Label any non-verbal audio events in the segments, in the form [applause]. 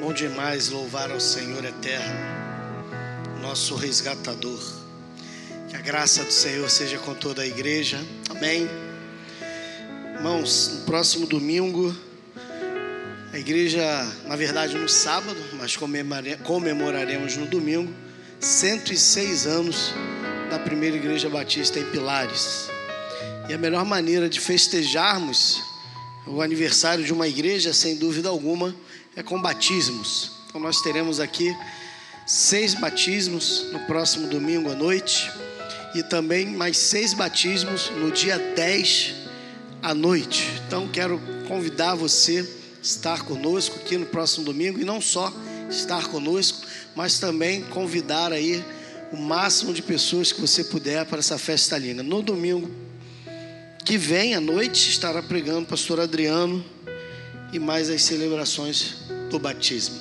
Bom demais louvar ao Senhor eterno, nosso resgatador. Que a graça do Senhor seja com toda a igreja. Amém. Irmãos, no próximo domingo, a igreja, na verdade no sábado, mas comemoraremos no domingo, 106 anos da primeira igreja batista em Pilares. E a melhor maneira de festejarmos o aniversário de uma igreja, sem dúvida alguma, é com batismos. Então nós teremos aqui seis batismos no próximo domingo à noite e também mais seis batismos no dia 10 à noite. Então quero convidar você a estar conosco aqui no próximo domingo e não só estar conosco, mas também convidar aí o máximo de pessoas que você puder para essa festa linda. No domingo que vem à noite estará pregando o pastor Adriano e mais as celebrações do batismo.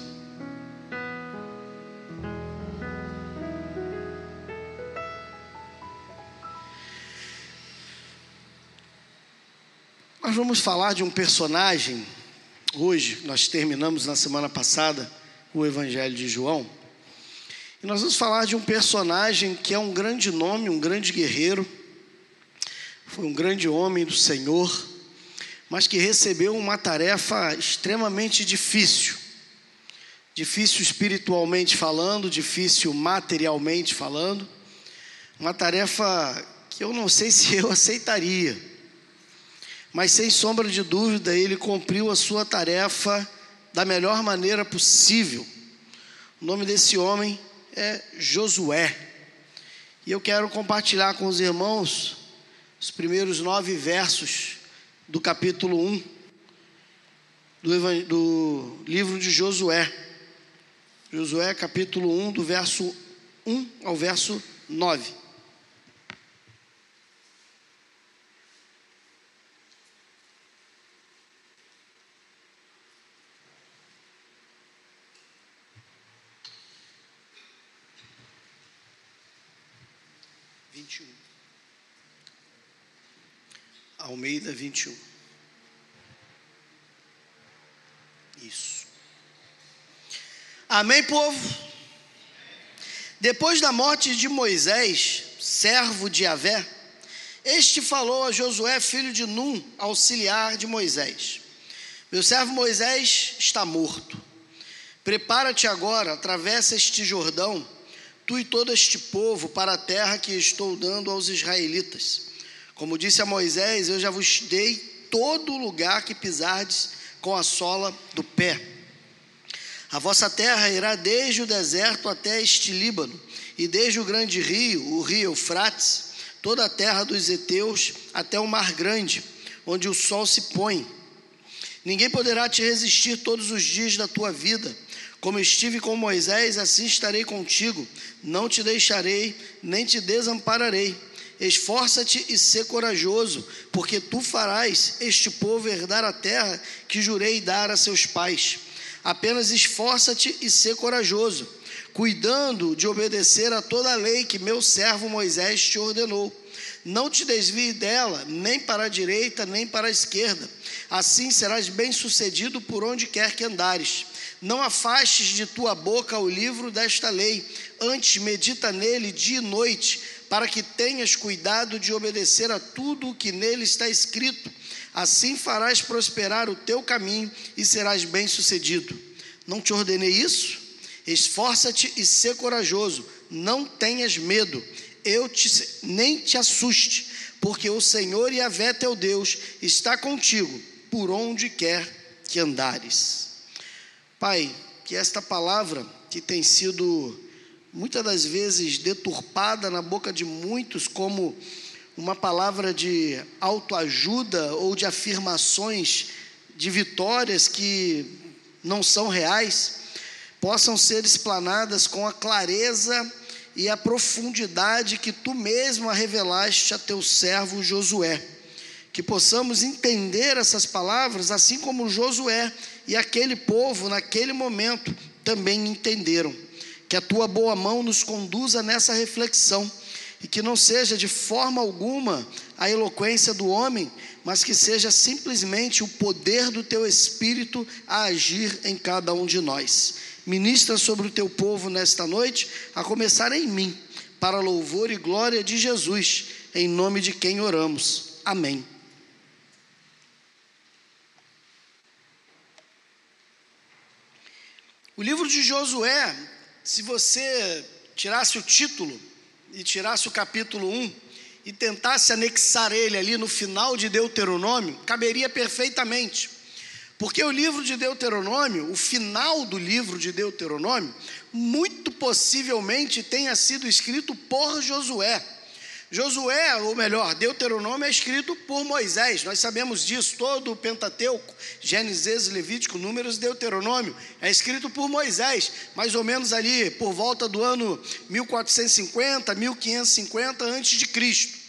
Nós vamos falar de um personagem. Hoje, nós terminamos na semana passada o Evangelho de João. E nós vamos falar de um personagem que é um grande nome, um grande guerreiro foi um grande homem do Senhor, mas que recebeu uma tarefa extremamente difícil. Difícil espiritualmente falando, difícil materialmente falando. Uma tarefa que eu não sei [laughs] se eu aceitaria. Mas sem sombra de dúvida, ele cumpriu a sua tarefa da melhor maneira possível. O nome desse homem é Josué. E eu quero compartilhar com os irmãos os primeiros nove versos do capítulo 1 do, do livro de Josué. Josué, capítulo 1, do verso 1 ao verso 9. Vinte e um. Almeida 21. Isso. Amém, povo? Depois da morte de Moisés, servo de Avé, este falou a Josué, filho de Num, auxiliar de Moisés: Meu servo Moisés está morto. Prepara-te agora, atravessa este Jordão, tu e todo este povo, para a terra que estou dando aos israelitas como disse a Moisés, eu já vos dei todo lugar que pisardes com a sola do pé. A vossa terra irá desde o deserto até este Líbano, e desde o grande rio, o rio Eufrates, toda a terra dos heteus até o mar grande, onde o sol se põe. Ninguém poderá te resistir todos os dias da tua vida. Como estive com Moisés, assim estarei contigo. Não te deixarei, nem te desampararei. Esforça-te e sê corajoso, porque tu farás este povo herdar a terra que jurei dar a seus pais. Apenas esforça-te e sê corajoso, cuidando de obedecer a toda a lei que meu servo Moisés te ordenou. Não te desvie dela, nem para a direita, nem para a esquerda. Assim serás bem-sucedido por onde quer que andares. Não afastes de tua boca o livro desta lei, antes medita nele dia e noite para que tenhas cuidado de obedecer a tudo o que nele está escrito. Assim farás prosperar o teu caminho e serás bem-sucedido. Não te ordenei isso? Esforça-te e sê corajoso, não tenhas medo, eu te, nem te assuste, porque o Senhor e a Vé teu Deus está contigo por onde quer que andares. Pai, que esta palavra que tem sido muitas das vezes deturpada na boca de muitos como uma palavra de autoajuda ou de afirmações de vitórias que não são reais, possam ser explanadas com a clareza e a profundidade que tu mesmo a revelaste a teu servo Josué. Que possamos entender essas palavras assim como Josué e aquele povo naquele momento também entenderam que a tua boa mão nos conduza nessa reflexão e que não seja de forma alguma a eloquência do homem, mas que seja simplesmente o poder do teu Espírito a agir em cada um de nós. Ministra sobre o teu povo nesta noite, a começar em mim, para louvor e glória de Jesus, em nome de quem oramos. Amém. O livro de Josué, se você tirasse o título e tirasse o capítulo 1 e tentasse anexar ele ali no final de Deuteronômio, caberia perfeitamente. Porque o livro de Deuteronômio, o final do livro de Deuteronômio, muito possivelmente tenha sido escrito por Josué. Josué, ou melhor, Deuteronômio é escrito por Moisés, nós sabemos disso, todo o Pentateuco, Gênesis, Levítico, Números, Deuteronômio, é escrito por Moisés, mais ou menos ali por volta do ano 1450, 1550 antes de Cristo.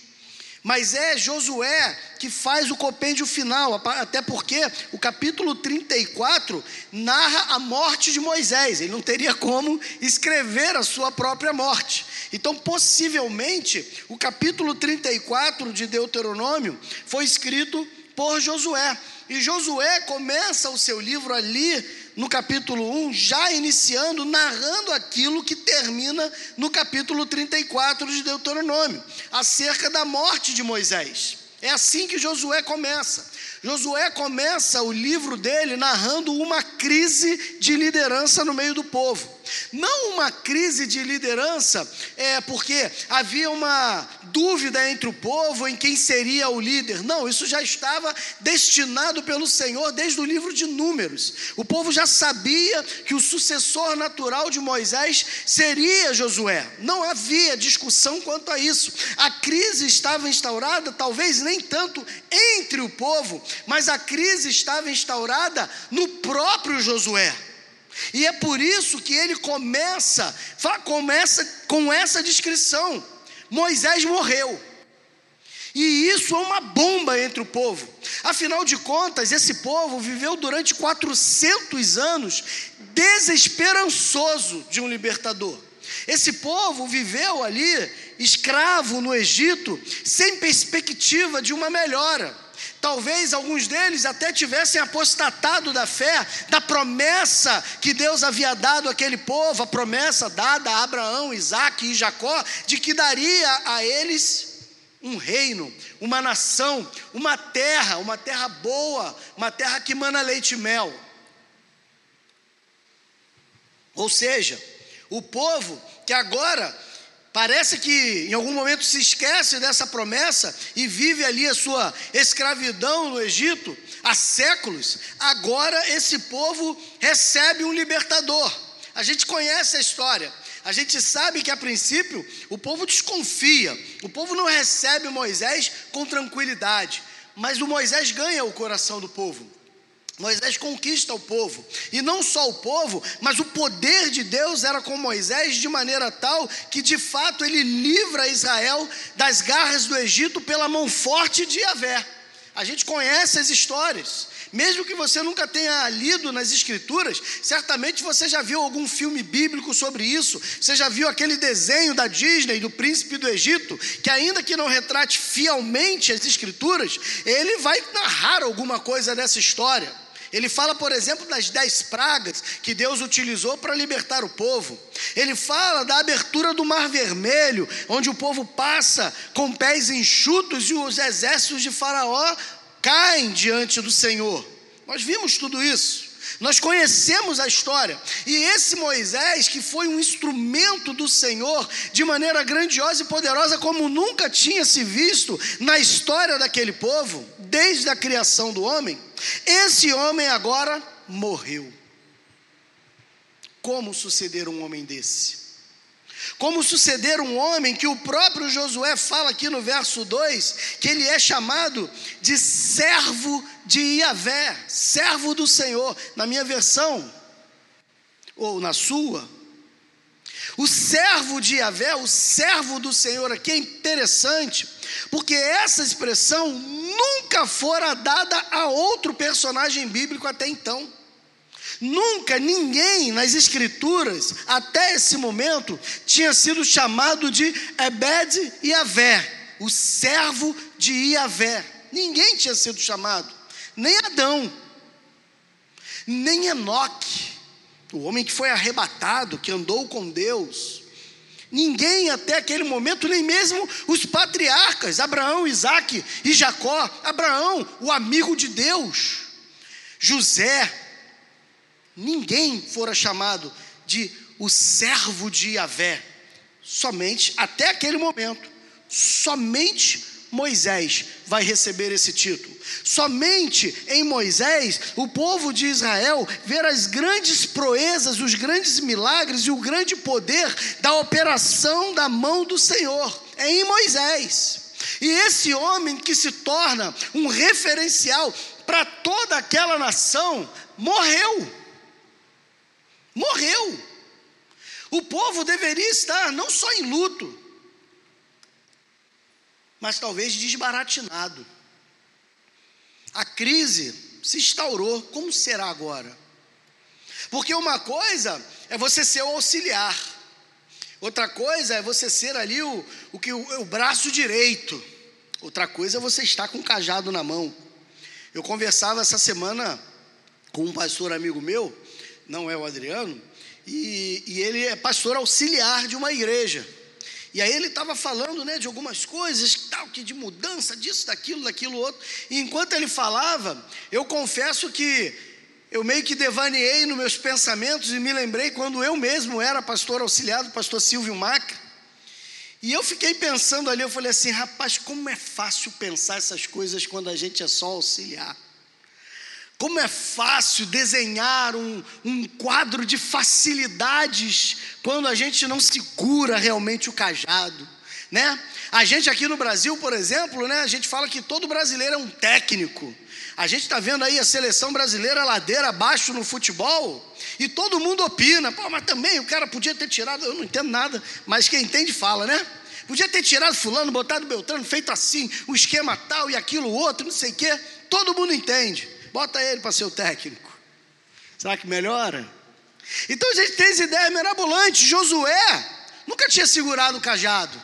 Mas é Josué que faz o compêndio final, até porque o capítulo 34 narra a morte de Moisés, ele não teria como escrever a sua própria morte. Então, possivelmente, o capítulo 34 de Deuteronômio foi escrito por Josué. E Josué começa o seu livro ali no capítulo 1, já iniciando, narrando aquilo que termina no capítulo 34 de Deuteronômio, acerca da morte de Moisés. É assim que Josué começa. Josué começa o livro dele narrando uma crise de liderança no meio do povo. Não uma crise de liderança, é porque havia uma dúvida entre o povo em quem seria o líder. Não, isso já estava destinado pelo Senhor desde o livro de Números. O povo já sabia que o sucessor natural de Moisés seria Josué. Não havia discussão quanto a isso. A crise estava instaurada, talvez nem tanto entre o povo, mas a crise estava instaurada no próprio Josué. E é por isso que ele começa, começa com essa descrição: Moisés morreu. E isso é uma bomba entre o povo. Afinal de contas, esse povo viveu durante 400 anos desesperançoso de um libertador. Esse povo viveu ali escravo no Egito, sem perspectiva de uma melhora. Talvez alguns deles até tivessem apostatado da fé, da promessa que Deus havia dado àquele povo, a promessa dada a Abraão, Isaac e Jacó, de que daria a eles um reino, uma nação, uma terra, uma terra boa, uma terra que mana leite e mel. Ou seja, o povo que agora Parece que em algum momento se esquece dessa promessa e vive ali a sua escravidão no Egito há séculos. Agora esse povo recebe um libertador. A gente conhece a história. A gente sabe que a princípio o povo desconfia, o povo não recebe Moisés com tranquilidade, mas o Moisés ganha o coração do povo. Moisés conquista o povo, e não só o povo, mas o poder de Deus era com Moisés de maneira tal que de fato ele livra Israel das garras do Egito pela mão forte de Yahvé. A gente conhece as histórias. Mesmo que você nunca tenha lido nas escrituras, certamente você já viu algum filme bíblico sobre isso. Você já viu aquele desenho da Disney do príncipe do Egito, que ainda que não retrate fielmente as escrituras, ele vai narrar alguma coisa dessa história. Ele fala, por exemplo, das dez pragas que Deus utilizou para libertar o povo. Ele fala da abertura do Mar Vermelho, onde o povo passa com pés enxutos e os exércitos de Faraó caem diante do Senhor. Nós vimos tudo isso. Nós conhecemos a história. E esse Moisés, que foi um instrumento do Senhor de maneira grandiosa e poderosa, como nunca tinha se visto na história daquele povo, desde a criação do homem, esse homem agora morreu. Como suceder um homem desse? Como suceder um homem que o próprio Josué fala aqui no verso 2, que ele é chamado de servo de Iavé, servo do Senhor, na minha versão, ou na sua. O servo de Iavé, o servo do Senhor aqui é interessante, porque essa expressão nunca fora dada a outro personagem bíblico até então. Nunca ninguém nas Escrituras, até esse momento, tinha sido chamado de Ebed Iavé, o servo de Iavé. Ninguém tinha sido chamado, nem Adão, nem Enoque, o homem que foi arrebatado, que andou com Deus. Ninguém até aquele momento, nem mesmo os patriarcas, Abraão, Isaac e Jacó. Abraão, o amigo de Deus. José, ninguém fora chamado de o servo de Yahvé. Somente, até aquele momento, somente Moisés vai receber esse título. Somente em Moisés o povo de Israel ver as grandes proezas, os grandes milagres e o grande poder da operação da mão do Senhor. É em Moisés. E esse homem que se torna um referencial para toda aquela nação morreu. Morreu. O povo deveria estar não só em luto, mas talvez desbaratinado. A crise se instaurou, como será agora? Porque uma coisa é você ser o auxiliar, outra coisa é você ser ali o, o, que, o, o braço direito, outra coisa é você estar com o cajado na mão. Eu conversava essa semana com um pastor amigo meu, não é o Adriano, e, e ele é pastor auxiliar de uma igreja. E aí ele estava falando né, de algumas coisas, tal, que de mudança, disso, daquilo, daquilo outro. E enquanto ele falava, eu confesso que eu meio que devaneei nos meus pensamentos e me lembrei quando eu mesmo era pastor auxiliar do pastor Silvio Macra. E eu fiquei pensando ali, eu falei assim, rapaz, como é fácil pensar essas coisas quando a gente é só auxiliar. Como é fácil desenhar um, um quadro de facilidades quando a gente não segura realmente o cajado, né? A gente aqui no Brasil, por exemplo, né, a gente fala que todo brasileiro é um técnico. A gente está vendo aí a seleção brasileira ladeira abaixo no futebol e todo mundo opina. Pô, mas também o cara podia ter tirado, eu não entendo nada, mas quem entende fala, né? Podia ter tirado fulano, botado Beltrano, feito assim, o esquema tal e aquilo outro, não sei o quê. Todo mundo entende. Bota ele para ser o técnico. Será que melhora? Então a gente tem essa ideia mirabolante. Josué nunca tinha segurado o cajado.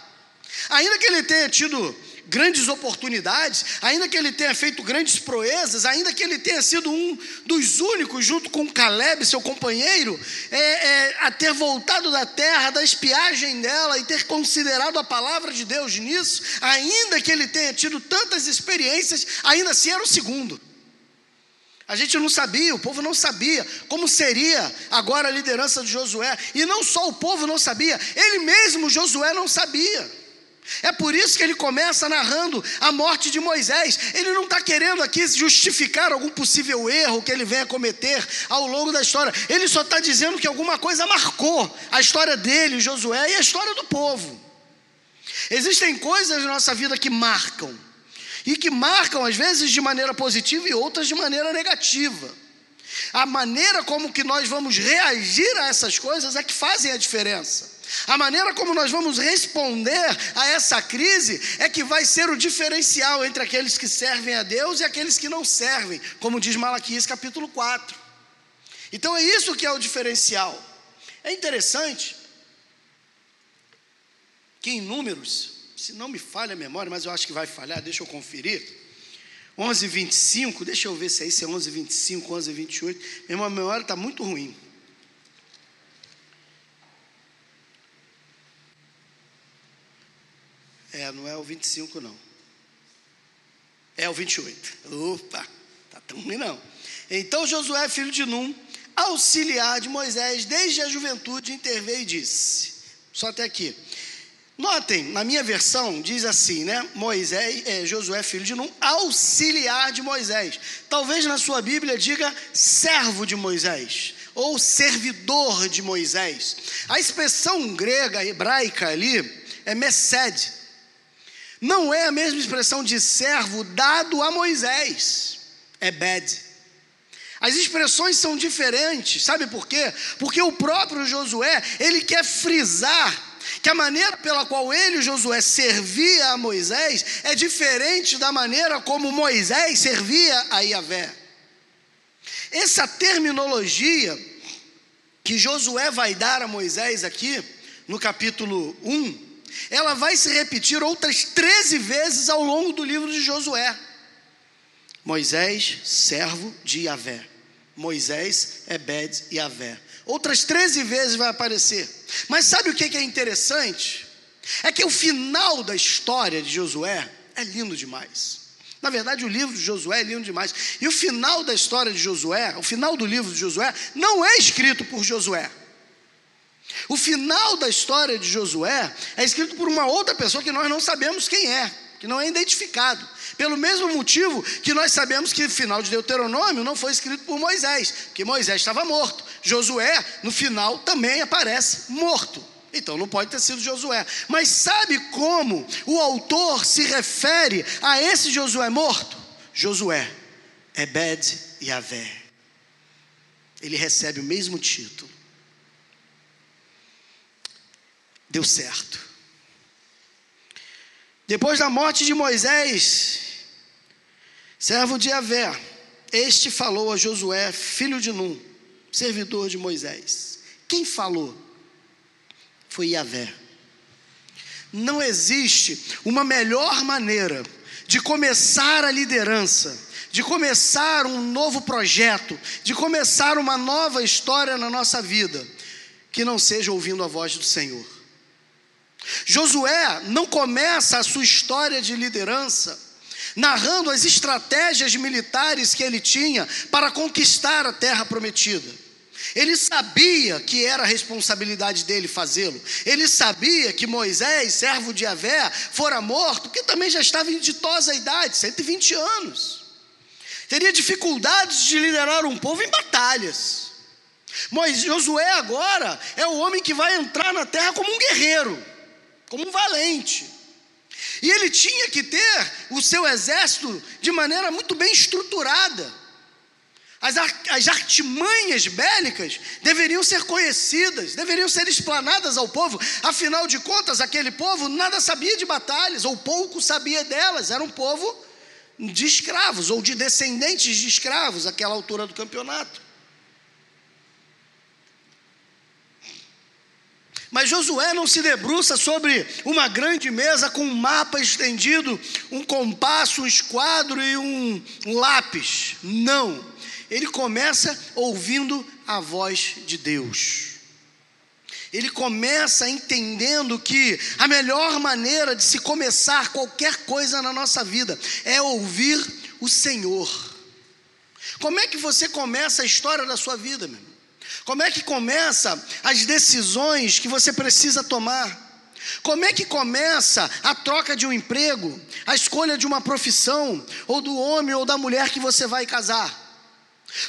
Ainda que ele tenha tido grandes oportunidades, ainda que ele tenha feito grandes proezas, ainda que ele tenha sido um dos únicos, junto com Caleb, seu companheiro, é, é, a ter voltado da terra, da espiagem dela e ter considerado a palavra de Deus nisso, ainda que ele tenha tido tantas experiências, ainda assim era o segundo. A gente não sabia, o povo não sabia como seria agora a liderança de Josué. E não só o povo não sabia, ele mesmo, Josué, não sabia. É por isso que ele começa narrando a morte de Moisés. Ele não está querendo aqui justificar algum possível erro que ele venha cometer ao longo da história. Ele só está dizendo que alguma coisa marcou a história dele, Josué, e a história do povo. Existem coisas na nossa vida que marcam e que marcam às vezes de maneira positiva e outras de maneira negativa. A maneira como que nós vamos reagir a essas coisas é que fazem a diferença. A maneira como nós vamos responder a essa crise é que vai ser o diferencial entre aqueles que servem a Deus e aqueles que não servem, como diz Malaquias capítulo 4. Então é isso que é o diferencial. É interessante que em números se não me falha a memória, mas eu acho que vai falhar, deixa eu conferir. 11:25, deixa eu ver se é isso é 11:25, 11:28. Minha memória está muito ruim. É, não é o 25 não. É o 28. Opa, tá tão ruim não. Então Josué, filho de Num, auxiliar de Moisés desde a juventude, interveio e disse: Só até aqui. Notem, na minha versão diz assim, né? Moisés, é, Josué, filho de Num, auxiliar de Moisés. Talvez na sua Bíblia diga servo de Moisés ou servidor de Moisés. A expressão grega, hebraica ali é mesed. Não é a mesma expressão de servo dado a Moisés. É bed. As expressões são diferentes, sabe por quê? Porque o próprio Josué, ele quer frisar que a maneira pela qual ele, Josué, servia a Moisés é diferente da maneira como Moisés servia a Yahvé. Essa terminologia que Josué vai dar a Moisés aqui, no capítulo 1, ela vai se repetir outras 13 vezes ao longo do livro de Josué. Moisés, servo de Yahvé. Moisés, Ebed Yahvé. Outras 13 vezes vai aparecer. Mas sabe o que é interessante? É que o final da história de Josué é lindo demais. Na verdade, o livro de Josué é lindo demais. E o final da história de Josué, o final do livro de Josué, não é escrito por Josué. O final da história de Josué é escrito por uma outra pessoa que nós não sabemos quem é, que não é identificado. Pelo mesmo motivo que nós sabemos que o final de Deuteronômio não foi escrito por Moisés, porque Moisés estava morto. Josué, no final, também aparece morto. Então não pode ter sido Josué. Mas sabe como o autor se refere a esse Josué morto? Josué, Ebed e Avé. Ele recebe o mesmo título. Deu certo. Depois da morte de Moisés, servo de Avé, este falou a Josué, filho de Num, servidor de Moisés. Quem falou? Foi Yahvé. Não existe uma melhor maneira de começar a liderança, de começar um novo projeto, de começar uma nova história na nossa vida, que não seja ouvindo a voz do Senhor. Josué não começa a sua história de liderança narrando as estratégias militares que ele tinha para conquistar a terra prometida. Ele sabia que era a responsabilidade dele fazê-lo. Ele sabia que Moisés, servo de Avé, fora morto, que também já estava em ditosa idade, 120 anos. Teria dificuldades de liderar um povo em batalhas. Moisés, Josué agora é o homem que vai entrar na terra como um guerreiro, como um valente. E ele tinha que ter o seu exército de maneira muito bem estruturada. As, as artimanhas bélicas deveriam ser conhecidas, deveriam ser explanadas ao povo, afinal de contas, aquele povo nada sabia de batalhas, ou pouco sabia delas, era um povo de escravos, ou de descendentes de escravos, àquela altura do campeonato. Mas Josué não se debruça sobre uma grande mesa com um mapa estendido, um compasso, um esquadro e um, lápis. Não. Ele começa ouvindo a voz de Deus. Ele começa entendendo que a melhor maneira de se começar qualquer coisa na nossa vida é ouvir o Senhor. Como é que você começa a história da sua vida, meu? Como é que começa as decisões que você precisa tomar? Como é que começa a troca de um emprego, a escolha de uma profissão, ou do homem ou da mulher que você vai casar?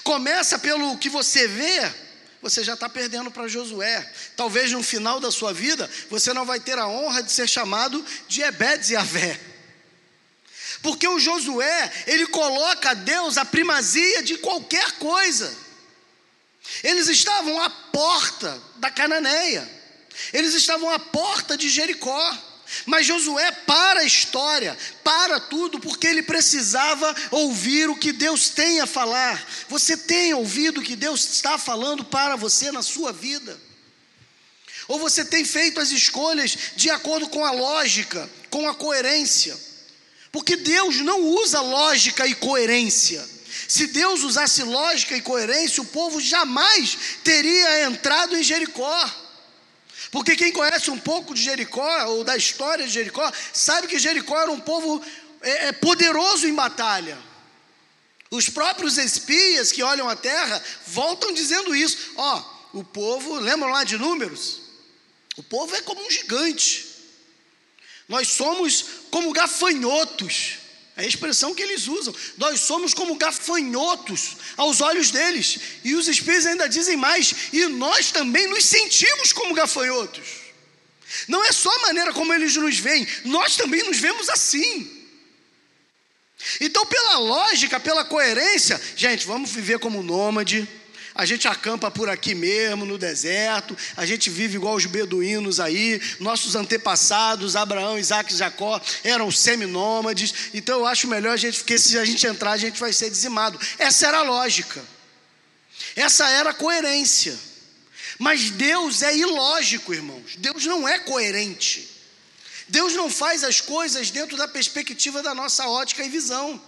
Começa pelo que você vê, você já está perdendo para Josué. Talvez no final da sua vida você não vai ter a honra de ser chamado de Ebed Avé. Porque o Josué, ele coloca a Deus a primazia de qualquer coisa. Eles estavam à porta da Cananeia, eles estavam à porta de Jericó. Mas Josué para a história, para tudo, porque ele precisava ouvir o que Deus tem a falar. Você tem ouvido o que Deus está falando para você na sua vida? Ou você tem feito as escolhas de acordo com a lógica, com a coerência? Porque Deus não usa lógica e coerência. Se Deus usasse lógica e coerência, o povo jamais teria entrado em Jericó. Porque quem conhece um pouco de Jericó, ou da história de Jericó, sabe que Jericó era um povo é, é, poderoso em batalha. Os próprios espias que olham a terra voltam dizendo isso. Ó, o povo, lembram lá de números? O povo é como um gigante. Nós somos como gafanhotos. É a expressão que eles usam. Nós somos como gafanhotos aos olhos deles. E os espíritos ainda dizem mais. E nós também nos sentimos como gafanhotos. Não é só a maneira como eles nos veem, nós também nos vemos assim. Então, pela lógica, pela coerência, gente, vamos viver como nômade a gente acampa por aqui mesmo, no deserto, a gente vive igual os beduínos aí, nossos antepassados, Abraão, Isaac e Jacó, eram seminômades, então eu acho melhor a gente, porque se a gente entrar, a gente vai ser dizimado. Essa era a lógica. Essa era a coerência. Mas Deus é ilógico, irmãos. Deus não é coerente. Deus não faz as coisas dentro da perspectiva da nossa ótica e visão.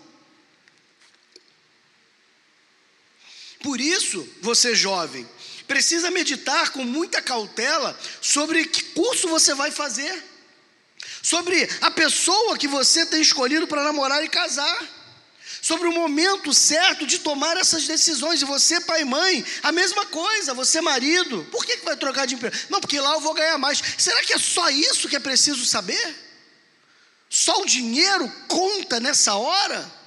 Por isso, você jovem, precisa meditar com muita cautela sobre que curso você vai fazer, sobre a pessoa que você tem escolhido para namorar e casar sobre o momento certo de tomar essas decisões. E você, pai e mãe, a mesma coisa. Você, marido, por que, que vai trocar de emprego? Não, porque lá eu vou ganhar mais. Será que é só isso que é preciso saber? Só o dinheiro conta nessa hora?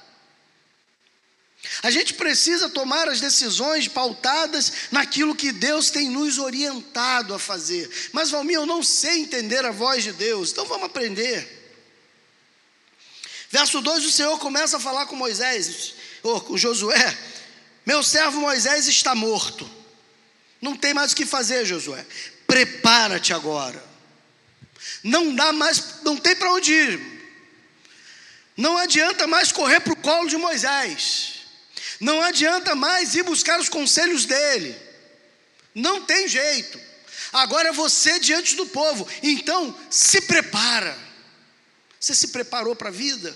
A gente precisa tomar as decisões pautadas naquilo que Deus tem nos orientado a fazer. Mas, Valmir, eu não sei entender a voz de Deus, então vamos aprender. Verso 2: o Senhor começa a falar com Moisés, ou com Josué: Meu servo Moisés está morto. Não tem mais o que fazer, Josué. Prepara-te agora. Não dá mais, não tem para onde ir. Não adianta mais correr para o colo de Moisés. Não adianta mais ir buscar os conselhos dele. Não tem jeito. Agora é você diante do povo. Então, se prepara. Você se preparou para a vida?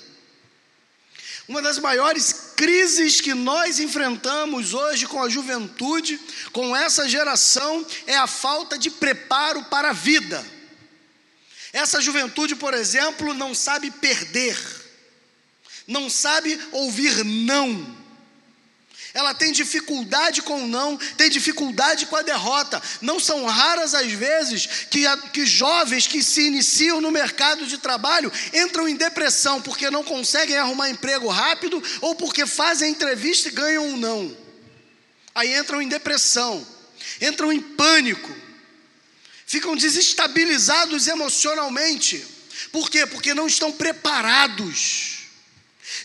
Uma das maiores crises que nós enfrentamos hoje com a juventude, com essa geração, é a falta de preparo para a vida. Essa juventude, por exemplo, não sabe perder, não sabe ouvir não ela tem dificuldade com o não, tem dificuldade com a derrota. Não são raras as vezes que, que jovens que se iniciam no mercado de trabalho entram em depressão porque não conseguem arrumar emprego rápido ou porque fazem entrevista e ganham um não. Aí entram em depressão, entram em pânico, ficam desestabilizados emocionalmente. Por quê? Porque não estão preparados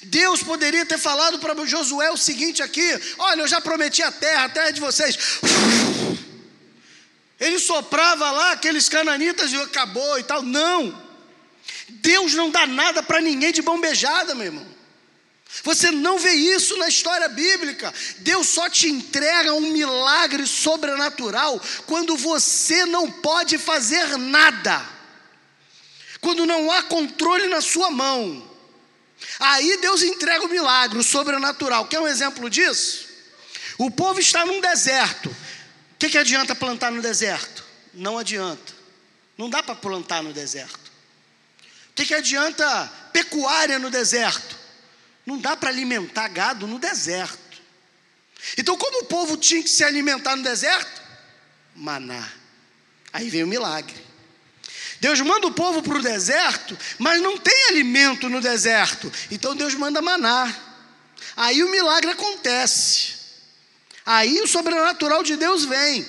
Deus poderia ter falado para Josué o seguinte aqui: olha, eu já prometi a terra, a terra é de vocês. Ele soprava lá aqueles cananitas e acabou e tal. Não. Deus não dá nada para ninguém de bombejada, meu irmão. Você não vê isso na história bíblica. Deus só te entrega um milagre sobrenatural quando você não pode fazer nada. Quando não há controle na sua mão. Aí Deus entrega o milagre, o sobrenatural. Quer um exemplo disso? O povo está num deserto. O que, que adianta plantar no deserto? Não adianta. Não dá para plantar no deserto. O que, que adianta pecuária no deserto? Não dá para alimentar gado no deserto. Então, como o povo tinha que se alimentar no deserto? Maná. Aí vem o milagre. Deus manda o povo para o deserto, mas não tem alimento no deserto. Então Deus manda maná. Aí o milagre acontece. Aí o sobrenatural de Deus vem.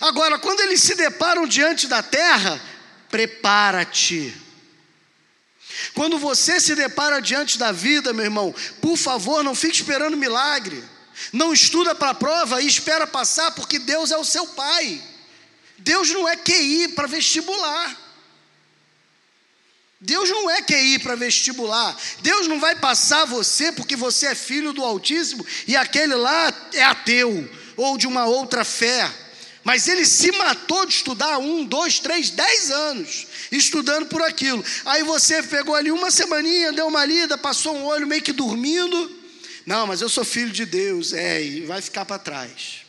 Agora, quando eles se deparam diante da terra, prepara-te. Quando você se depara diante da vida, meu irmão, por favor, não fique esperando milagre. Não estuda para a prova e espera passar, porque Deus é o seu pai. Deus não é QI para vestibular. Deus não é QI para vestibular. Deus não vai passar você porque você é filho do Altíssimo e aquele lá é ateu ou de uma outra fé. Mas ele se matou de estudar um, dois, três, dez anos estudando por aquilo. Aí você pegou ali uma semaninha, deu uma lida, passou um olho meio que dormindo. Não, mas eu sou filho de Deus, é, e vai ficar para trás.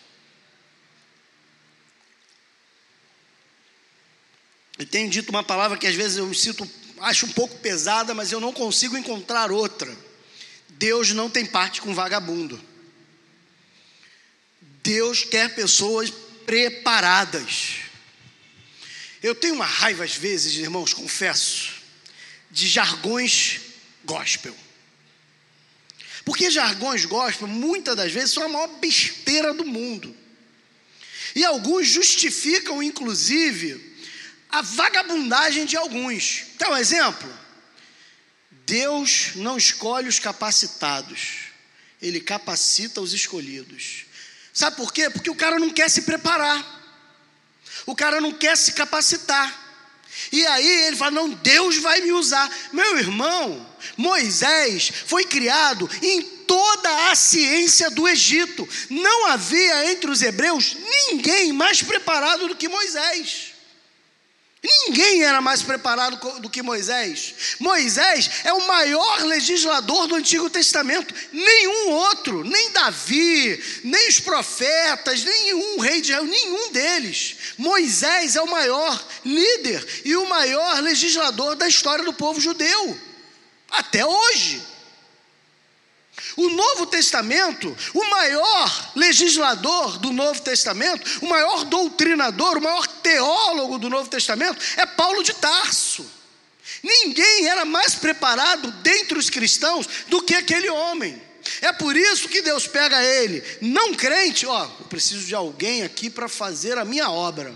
E tenho dito uma palavra que às vezes eu me sinto acho um pouco pesada, mas eu não consigo encontrar outra. Deus não tem parte com vagabundo. Deus quer pessoas preparadas. Eu tenho uma raiva às vezes, irmãos, confesso, de jargões gospel. Porque jargões gospel, muitas das vezes, são a maior besteira do mundo. E alguns justificam, inclusive, a vagabundagem de alguns. Quer um exemplo? Deus não escolhe os capacitados, Ele capacita os escolhidos. Sabe por quê? Porque o cara não quer se preparar, o cara não quer se capacitar. E aí ele fala: Não, Deus vai me usar. Meu irmão, Moisés foi criado em toda a ciência do Egito. Não havia entre os hebreus ninguém mais preparado do que Moisés. Ninguém era mais preparado do que Moisés. Moisés é o maior legislador do Antigo Testamento. Nenhum outro, nem Davi, nem os profetas, nenhum rei de Israel, nenhum deles. Moisés é o maior líder e o maior legislador da história do povo judeu. Até hoje. O Novo Testamento, o maior legislador do Novo Testamento, o maior doutrinador, o maior teólogo do Novo Testamento é Paulo de Tarso. Ninguém era mais preparado dentre os cristãos do que aquele homem. É por isso que Deus pega ele, não crente, ó, eu preciso de alguém aqui para fazer a minha obra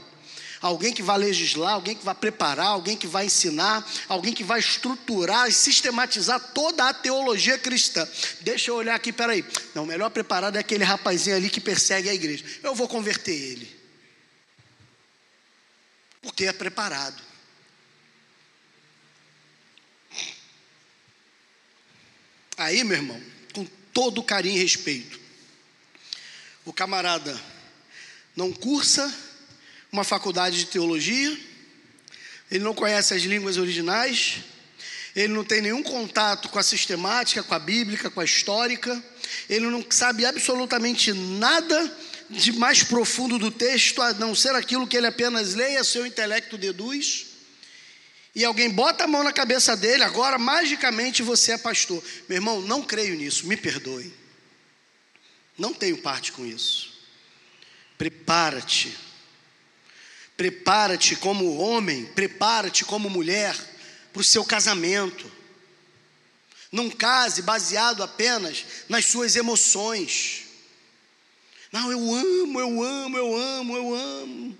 alguém que vai legislar, alguém que vai preparar, alguém que vai ensinar, alguém que vai estruturar e sistematizar toda a teologia cristã. Deixa eu olhar aqui, peraí. Não, o melhor preparado é aquele rapazinho ali que persegue a igreja. Eu vou converter ele. Porque é preparado. Aí, meu irmão, com todo carinho e respeito, o camarada não cursa uma faculdade de teologia, ele não conhece as línguas originais, ele não tem nenhum contato com a sistemática, com a bíblica, com a histórica, ele não sabe absolutamente nada de mais profundo do texto, a não ser aquilo que ele apenas leia, seu intelecto deduz. E alguém bota a mão na cabeça dele, agora magicamente você é pastor. Meu irmão, não creio nisso, me perdoe. Não tenho parte com isso. Prepara-te Prepara-te como homem, prepara-te como mulher para o seu casamento. Não case baseado apenas nas suas emoções. Não, eu amo, eu amo, eu amo, eu amo.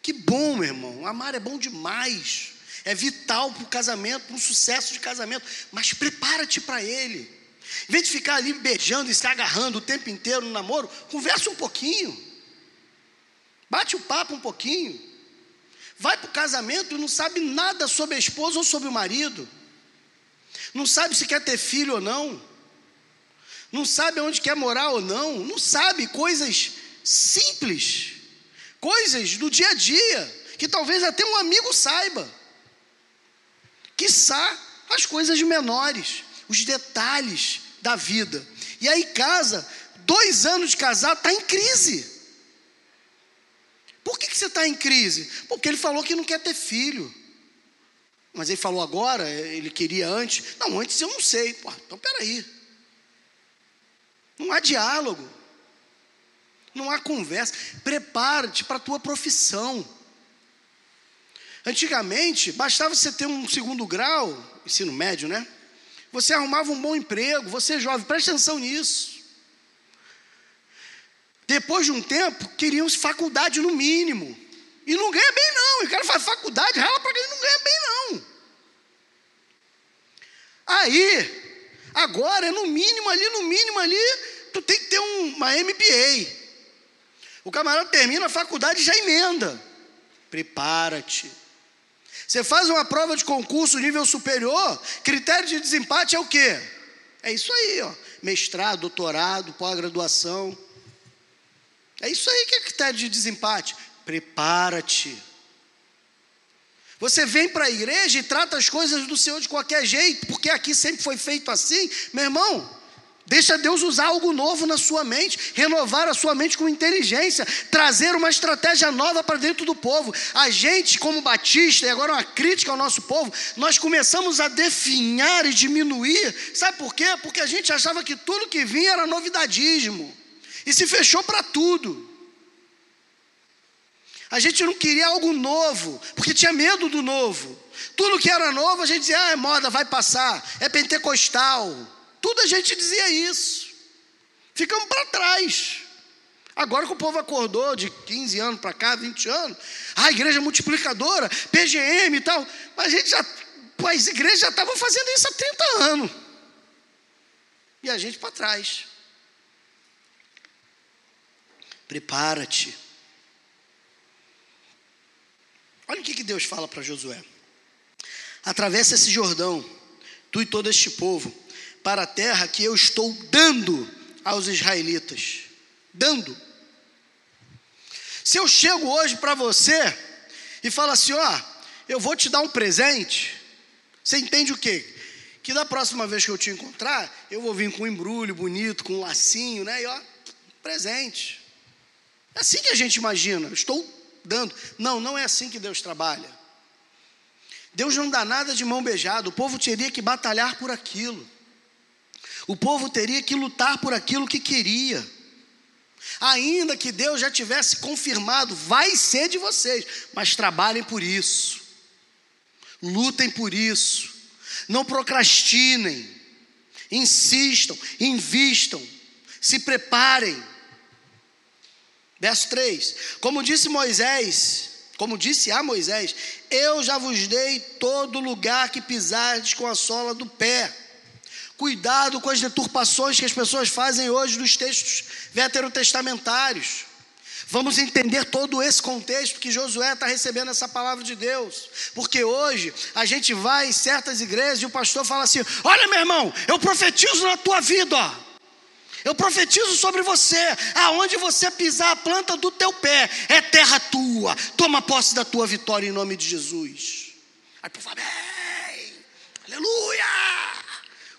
Que bom, meu irmão. Amar é bom demais. É vital para o casamento, para o sucesso de casamento. Mas prepara-te para ele. Em vez de ficar ali beijando e se agarrando o tempo inteiro no namoro, conversa um pouquinho. Bate o papo um pouquinho. Vai para o casamento e não sabe nada sobre a esposa ou sobre o marido. Não sabe se quer ter filho ou não. Não sabe onde quer morar ou não. Não sabe coisas simples. Coisas do dia a dia. Que talvez até um amigo saiba. Quiçá as coisas menores. Os detalhes da vida. E aí casa, dois anos de casado, está em crise. Por que, que você está em crise? Porque ele falou que não quer ter filho. Mas ele falou agora, ele queria antes. Não, antes eu não sei. Pô, então peraí. Não há diálogo. Não há conversa. Prepara-te para a tua profissão. Antigamente, bastava você ter um segundo grau, ensino médio, né? Você arrumava um bom emprego, você é jovem, preste atenção nisso. Depois de um tempo, queriam faculdade no mínimo. E não ganha bem, não. O cara faz faculdade, rala para quem não ganha bem, não. Aí, agora, no mínimo ali, no mínimo ali, tu tem que ter um, uma MBA. O camarada termina a faculdade e já emenda. Prepara-te. Você faz uma prova de concurso nível superior, critério de desempate é o quê? É isso aí, ó. Mestrado, doutorado, pós-graduação. É isso aí que é critério de desempate. Prepara-te. Você vem para a igreja e trata as coisas do Senhor de qualquer jeito, porque aqui sempre foi feito assim, meu irmão. Deixa Deus usar algo novo na sua mente, renovar a sua mente com inteligência, trazer uma estratégia nova para dentro do povo. A gente, como batista, e agora uma crítica ao nosso povo, nós começamos a definhar e diminuir. Sabe por quê? Porque a gente achava que tudo que vinha era novidadismo e se fechou para tudo. A gente não queria algo novo, porque tinha medo do novo. Tudo que era novo, a gente dizia, ah, é moda, vai passar, é pentecostal. Tudo a gente dizia isso. Ficamos para trás. Agora que o povo acordou de 15 anos para cá, 20 anos, a igreja multiplicadora, PGM e tal, mas a gente já, as igrejas já estavam fazendo isso há 30 anos. E a gente para trás. Prepara-te. Olha o que, que Deus fala para Josué: atravessa esse Jordão, tu e todo este povo, para a terra que eu estou dando aos israelitas. Dando. Se eu chego hoje para você e falo assim: ó, eu vou te dar um presente, você entende o quê? Que da próxima vez que eu te encontrar, eu vou vir com um embrulho bonito, com um lacinho, né? E ó, presente. É assim que a gente imagina, estou dando. Não, não é assim que Deus trabalha. Deus não dá nada de mão beijada, o povo teria que batalhar por aquilo. O povo teria que lutar por aquilo que queria. Ainda que Deus já tivesse confirmado, vai ser de vocês, mas trabalhem por isso. Lutem por isso. Não procrastinem. Insistam, invistam, se preparem. Verso 3: Como disse Moisés, como disse a Moisés: Eu já vos dei todo lugar que pisardes com a sola do pé. Cuidado com as deturpações que as pessoas fazem hoje dos textos veterotestamentários. Vamos entender todo esse contexto que Josué está recebendo essa palavra de Deus. Porque hoje a gente vai em certas igrejas e o pastor fala assim: Olha, meu irmão, eu profetizo na tua vida, ó. Eu profetizo sobre você, aonde você pisar a planta do teu pé, é terra tua. Toma posse da tua vitória em nome de Jesus. Aí o povo amém, aleluia.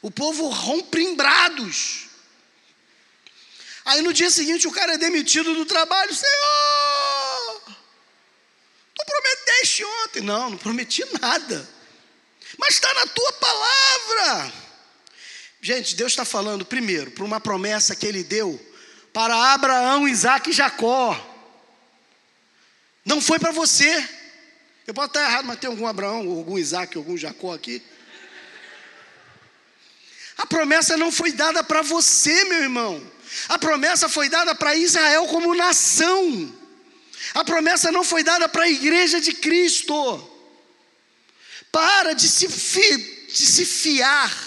O povo rompe em brados. Aí no dia seguinte o cara é demitido do trabalho, Senhor, tu prometeste ontem. Não, não prometi nada. Mas está na tua palavra. Gente, Deus está falando primeiro para uma promessa que Ele deu para Abraão, Isaac e Jacó. Não foi para você. Eu posso estar errado, mas tem algum Abraão, algum Isaac, algum Jacó aqui? A promessa não foi dada para você, meu irmão. A promessa foi dada para Israel como nação. A promessa não foi dada para a igreja de Cristo. Para de se, fi, de se fiar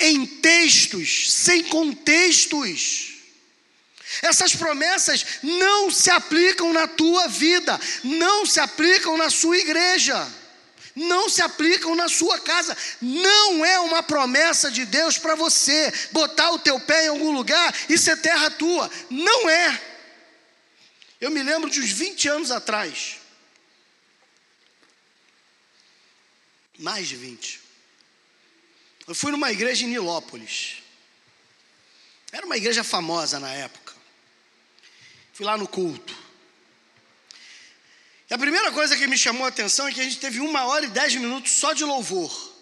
em textos sem contextos. Essas promessas não se aplicam na tua vida, não se aplicam na sua igreja, não se aplicam na sua casa. Não é uma promessa de Deus para você botar o teu pé em algum lugar e ser terra tua. Não é. Eu me lembro de uns 20 anos atrás. Mais de 20. Eu fui numa igreja em Nilópolis. Era uma igreja famosa na época. Fui lá no culto. E a primeira coisa que me chamou a atenção é que a gente teve uma hora e dez minutos só de louvor.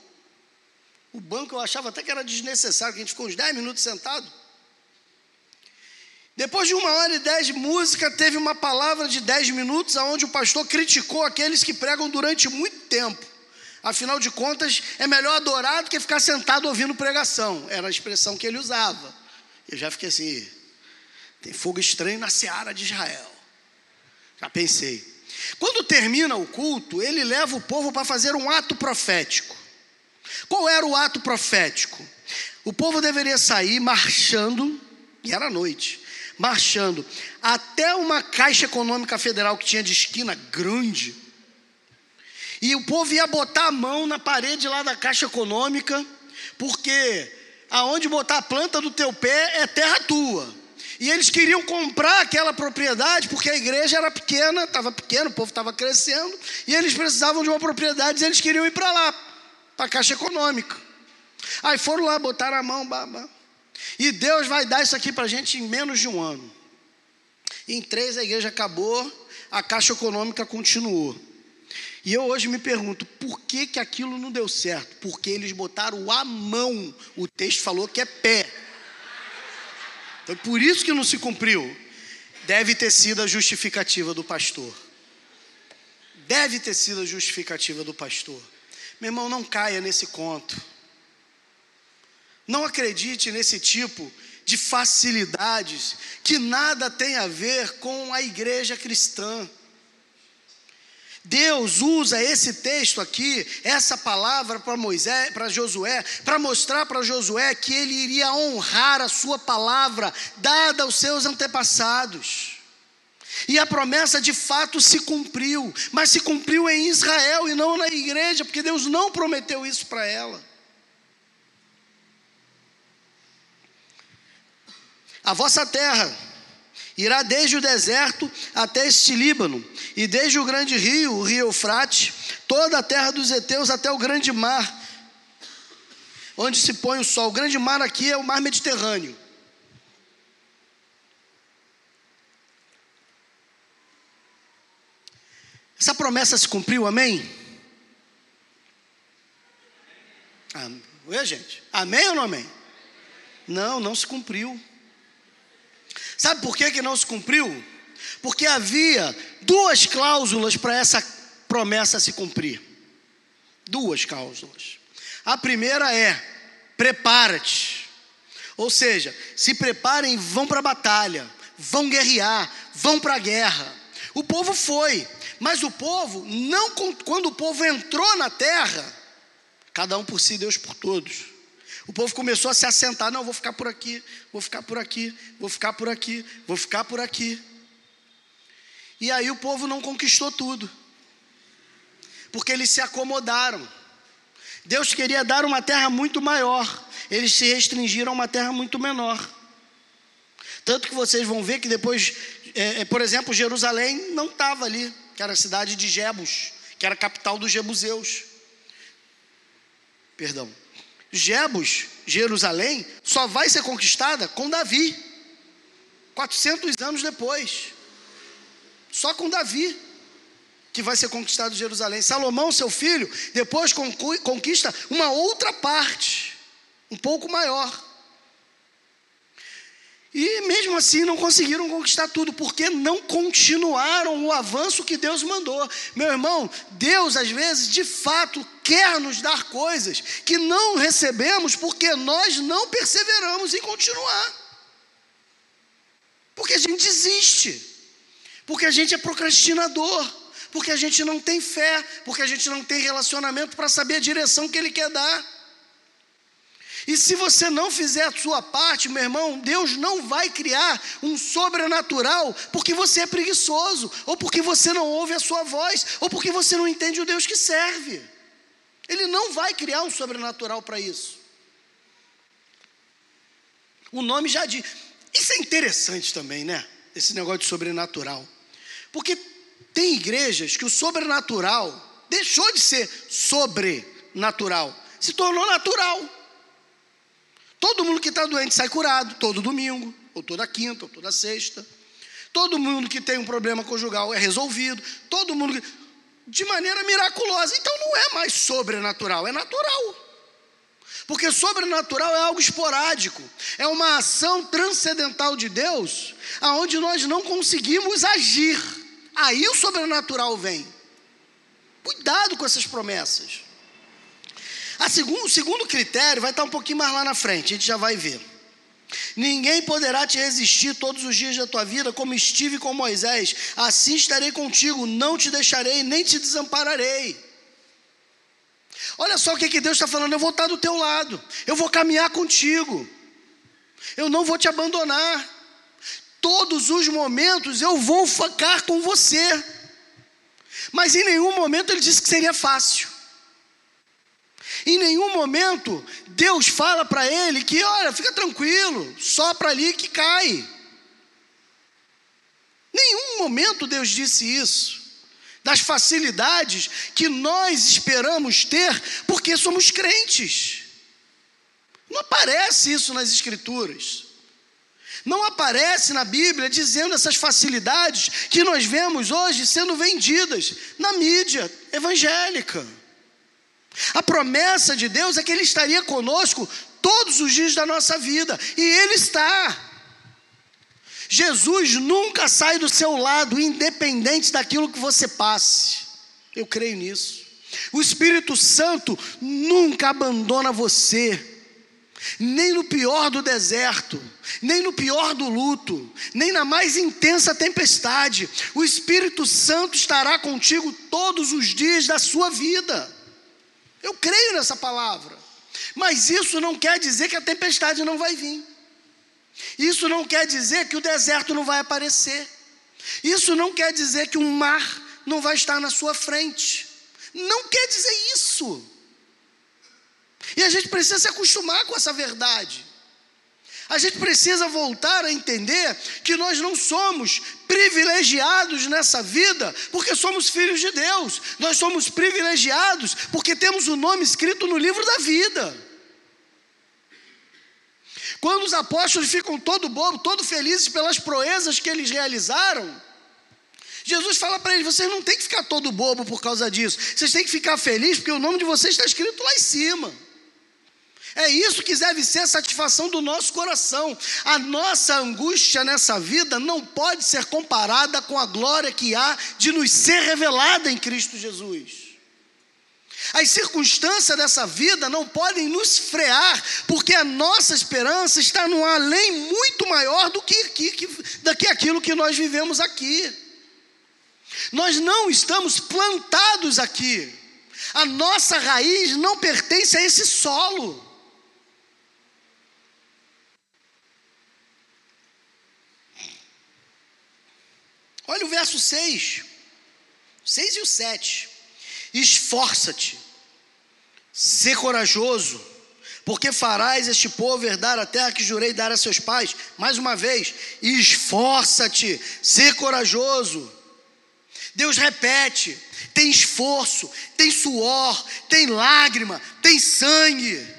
O banco eu achava até que era desnecessário, que a gente ficou uns dez minutos sentado. Depois de uma hora e dez de música, teve uma palavra de dez minutos, onde o pastor criticou aqueles que pregam durante muito tempo. Afinal de contas, é melhor adorar do que ficar sentado ouvindo pregação. Era a expressão que ele usava. Eu já fiquei assim: tem fogo estranho na seara de Israel. Já pensei. Quando termina o culto, ele leva o povo para fazer um ato profético. Qual era o ato profético? O povo deveria sair marchando, e era noite, marchando até uma caixa econômica federal que tinha de esquina grande e o povo ia botar a mão na parede lá da Caixa Econômica, porque aonde botar a planta do teu pé é terra tua. E eles queriam comprar aquela propriedade, porque a igreja era pequena, estava pequena, o povo estava crescendo, e eles precisavam de uma propriedade, e eles queriam ir para lá, para a Caixa Econômica. Aí foram lá, botaram a mão, babá. E Deus vai dar isso aqui para a gente em menos de um ano. Em três a igreja acabou, a Caixa Econômica continuou. E eu hoje me pergunto, por que, que aquilo não deu certo? Porque eles botaram a mão, o texto falou que é pé. Então, por isso que não se cumpriu. Deve ter sido a justificativa do pastor. Deve ter sido a justificativa do pastor. Meu irmão, não caia nesse conto. Não acredite nesse tipo de facilidades que nada tem a ver com a igreja cristã. Deus usa esse texto aqui, essa palavra para Moisés, para Josué, para mostrar para Josué que ele iria honrar a sua palavra dada aos seus antepassados. E a promessa de fato se cumpriu, mas se cumpriu em Israel e não na igreja, porque Deus não prometeu isso para ela. A vossa terra irá desde o deserto até este Líbano, e desde o grande rio, o rio Eufrate, toda a terra dos heteus até o grande mar, onde se põe o sol. O grande mar aqui é o mar Mediterrâneo. Essa promessa se cumpriu, amém? amém. Oi, gente? Amém ou não amém? Não, não se cumpriu. Sabe por que, que não se cumpriu? Porque havia duas cláusulas para essa promessa se cumprir. Duas cláusulas. A primeira é: prepara-te. Ou seja, se preparem, vão para a batalha, vão guerrear, vão para a guerra. O povo foi, mas o povo não quando o povo entrou na terra, cada um por si, Deus por todos. O povo começou a se assentar, não, vou ficar por aqui, vou ficar por aqui, vou ficar por aqui, vou ficar por aqui. E aí o povo não conquistou tudo. Porque eles se acomodaram. Deus queria dar uma terra muito maior, eles se restringiram a uma terra muito menor. Tanto que vocês vão ver que depois, é, é, por exemplo, Jerusalém não estava ali, que era a cidade de Jebus, que era a capital dos Jebuseus. Perdão. Jebus, Jerusalém, só vai ser conquistada com Davi, 400 anos depois. Só com Davi que vai ser conquistado Jerusalém. Salomão, seu filho, depois conquista uma outra parte, um pouco maior. E mesmo assim não conseguiram conquistar tudo, porque não continuaram o avanço que Deus mandou. Meu irmão, Deus às vezes de fato quer nos dar coisas que não recebemos porque nós não perseveramos em continuar. Porque a gente desiste, porque a gente é procrastinador, porque a gente não tem fé, porque a gente não tem relacionamento para saber a direção que Ele quer dar. E se você não fizer a sua parte, meu irmão, Deus não vai criar um sobrenatural porque você é preguiçoso, ou porque você não ouve a sua voz, ou porque você não entende o Deus que serve. Ele não vai criar um sobrenatural para isso. O nome já diz. Isso é interessante também, né? Esse negócio de sobrenatural. Porque tem igrejas que o sobrenatural deixou de ser sobrenatural, se tornou natural. Todo mundo que está doente sai curado, todo domingo, ou toda quinta, ou toda sexta. Todo mundo que tem um problema conjugal é resolvido. Todo mundo. Que... De maneira miraculosa. Então não é mais sobrenatural, é natural. Porque sobrenatural é algo esporádico, é uma ação transcendental de Deus, aonde nós não conseguimos agir. Aí o sobrenatural vem. Cuidado com essas promessas. Segundo, o segundo critério vai estar um pouquinho mais lá na frente, a gente já vai ver. Ninguém poderá te resistir todos os dias da tua vida, como estive com Moisés. Assim estarei contigo, não te deixarei, nem te desampararei. Olha só o que, que Deus está falando: eu vou estar do teu lado, eu vou caminhar contigo, eu não vou te abandonar. Todos os momentos eu vou ficar com você. Mas em nenhum momento ele disse que seria fácil. Em nenhum momento Deus fala para ele que, olha, fica tranquilo, sopra ali que cai. Nenhum momento Deus disse isso. Das facilidades que nós esperamos ter porque somos crentes. Não aparece isso nas Escrituras. Não aparece na Bíblia dizendo essas facilidades que nós vemos hoje sendo vendidas na mídia evangélica. A promessa de Deus é que Ele estaria conosco todos os dias da nossa vida, e Ele está. Jesus nunca sai do seu lado, independente daquilo que você passe. Eu creio nisso. O Espírito Santo nunca abandona você, nem no pior do deserto, nem no pior do luto, nem na mais intensa tempestade. O Espírito Santo estará contigo todos os dias da sua vida. Eu creio nessa palavra. Mas isso não quer dizer que a tempestade não vai vir. Isso não quer dizer que o deserto não vai aparecer. Isso não quer dizer que um mar não vai estar na sua frente. Não quer dizer isso. E a gente precisa se acostumar com essa verdade. A gente precisa voltar a entender que nós não somos privilegiados nessa vida porque somos filhos de Deus. Nós somos privilegiados porque temos o nome escrito no livro da vida. Quando os apóstolos ficam todo bobo, todo felizes pelas proezas que eles realizaram, Jesus fala para eles: vocês não têm que ficar todo bobo por causa disso. Vocês têm que ficar felizes porque o nome de vocês está escrito lá em cima. É isso que deve ser a satisfação do nosso coração. A nossa angústia nessa vida não pode ser comparada com a glória que há de nos ser revelada em Cristo Jesus. As circunstâncias dessa vida não podem nos frear, porque a nossa esperança está num além muito maior do que, que, que, do que aquilo que nós vivemos aqui. Nós não estamos plantados aqui, a nossa raiz não pertence a esse solo. Olha o verso 6, 6 e o 7. Esforça-te, sê corajoso, porque farás este povo herdar a terra que jurei dar a seus pais. Mais uma vez, esforça-te, sê corajoso. Deus repete: tem esforço, tem suor, tem lágrima, tem sangue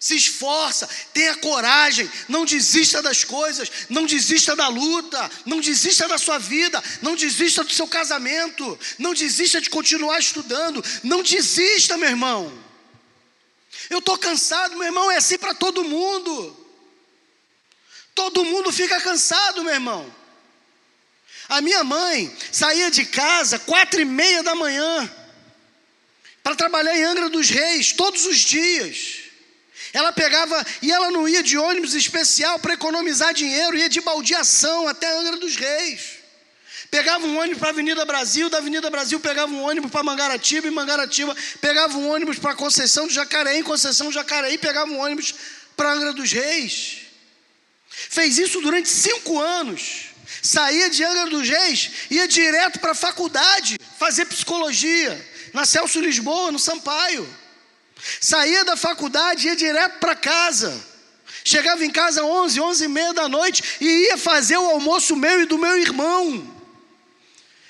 se esforça, tenha coragem, não desista das coisas, não desista da luta, não desista da sua vida, não desista do seu casamento, não desista de continuar estudando, não desista, meu irmão. Eu estou cansado, meu irmão, é assim para todo mundo. Todo mundo fica cansado, meu irmão. A minha mãe saía de casa quatro e meia da manhã para trabalhar em Angra dos Reis todos os dias. Ela pegava e ela não ia de ônibus especial para economizar dinheiro, ia de baldeação até Angra dos Reis. Pegava um ônibus para a Avenida Brasil, da Avenida Brasil pegava um ônibus para Mangaratiba, e Mangaratiba pegava um ônibus para Conceição do Jacareí, em Conceição do Jacareí pegava um ônibus para Angra dos Reis. Fez isso durante cinco anos. Saía de Angra dos Reis, ia direto para a faculdade, fazer psicologia, na Celso Lisboa, no Sampaio. Saía da faculdade, ia direto para casa. Chegava em casa 11, 11 e meia da noite e ia fazer o almoço meu e do meu irmão.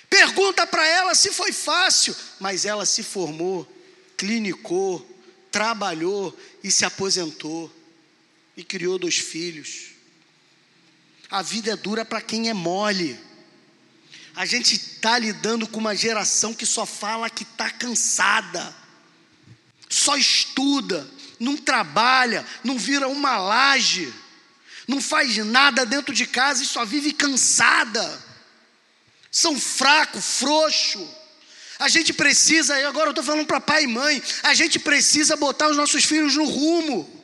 Pergunta para ela se foi fácil, mas ela se formou, clinicou, trabalhou e se aposentou e criou dois filhos. A vida é dura para quem é mole. A gente está lidando com uma geração que só fala que está cansada só estuda, não trabalha, não vira uma laje, não faz nada dentro de casa e só vive cansada. São fracos, frouxo. A gente precisa, e agora eu estou falando para pai e mãe, a gente precisa botar os nossos filhos no rumo.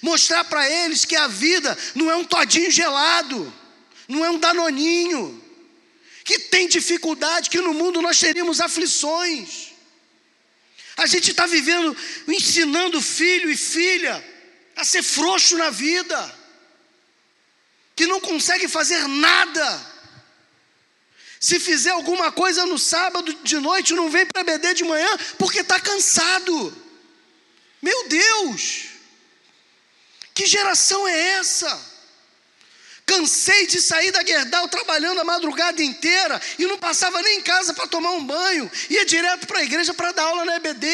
Mostrar para eles que a vida não é um todinho gelado, não é um danoninho, que tem dificuldade, que no mundo nós teríamos aflições. A gente está vivendo, ensinando filho e filha a ser frouxo na vida, que não consegue fazer nada. Se fizer alguma coisa no sábado de noite, não vem para BD de manhã porque está cansado. Meu Deus, que geração é essa? Cansei de sair da Guerdal trabalhando a madrugada inteira e não passava nem em casa para tomar um banho. Ia direto para a igreja para dar aula na EBD.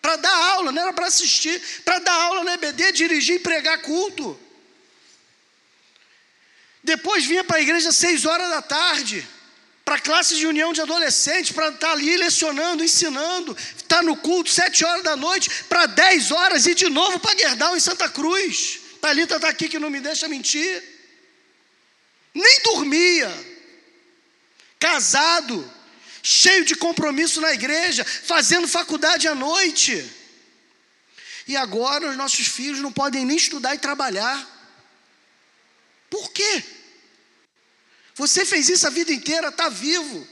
Para dar aula, não era para assistir, para dar aula na EBD, dirigir e pregar culto. Depois vinha para a igreja às seis horas da tarde, para a classe de união de adolescentes, para estar tá ali lecionando, ensinando, estar tá no culto sete horas da noite, para dez horas e de novo para Guerdal em Santa Cruz. Talita está aqui que não me deixa mentir nem dormia, casado, cheio de compromisso na igreja, fazendo faculdade à noite. E agora os nossos filhos não podem nem estudar e trabalhar. Por quê? Você fez isso a vida inteira, está vivo,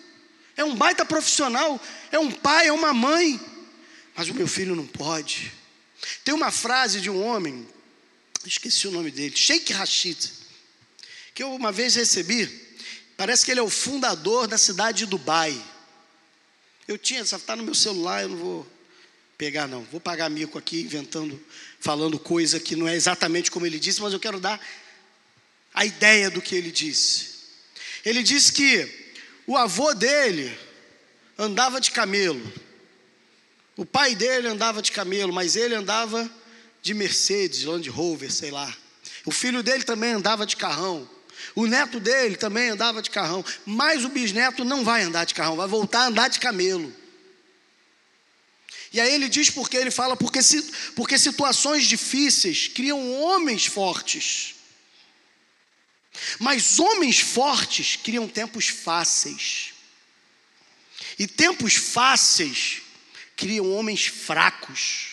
é um baita profissional, é um pai, é uma mãe, mas o meu filho não pode. Tem uma frase de um homem, esqueci o nome dele, Sheikh Rashid que eu uma vez recebi. Parece que ele é o fundador da cidade de Dubai. Eu tinha, só está no meu celular, eu não vou pegar, não. Vou pagar mico aqui, inventando, falando coisa que não é exatamente como ele disse, mas eu quero dar a ideia do que ele disse. Ele disse que o avô dele andava de camelo. O pai dele andava de camelo, mas ele andava de Mercedes, Land Rover, sei lá. O filho dele também andava de carrão. O neto dele também andava de carrão. Mas o bisneto não vai andar de carrão, vai voltar a andar de camelo. E aí ele diz porque ele fala porque, porque situações difíceis criam homens fortes. Mas homens fortes criam tempos fáceis. E tempos fáceis criam homens fracos.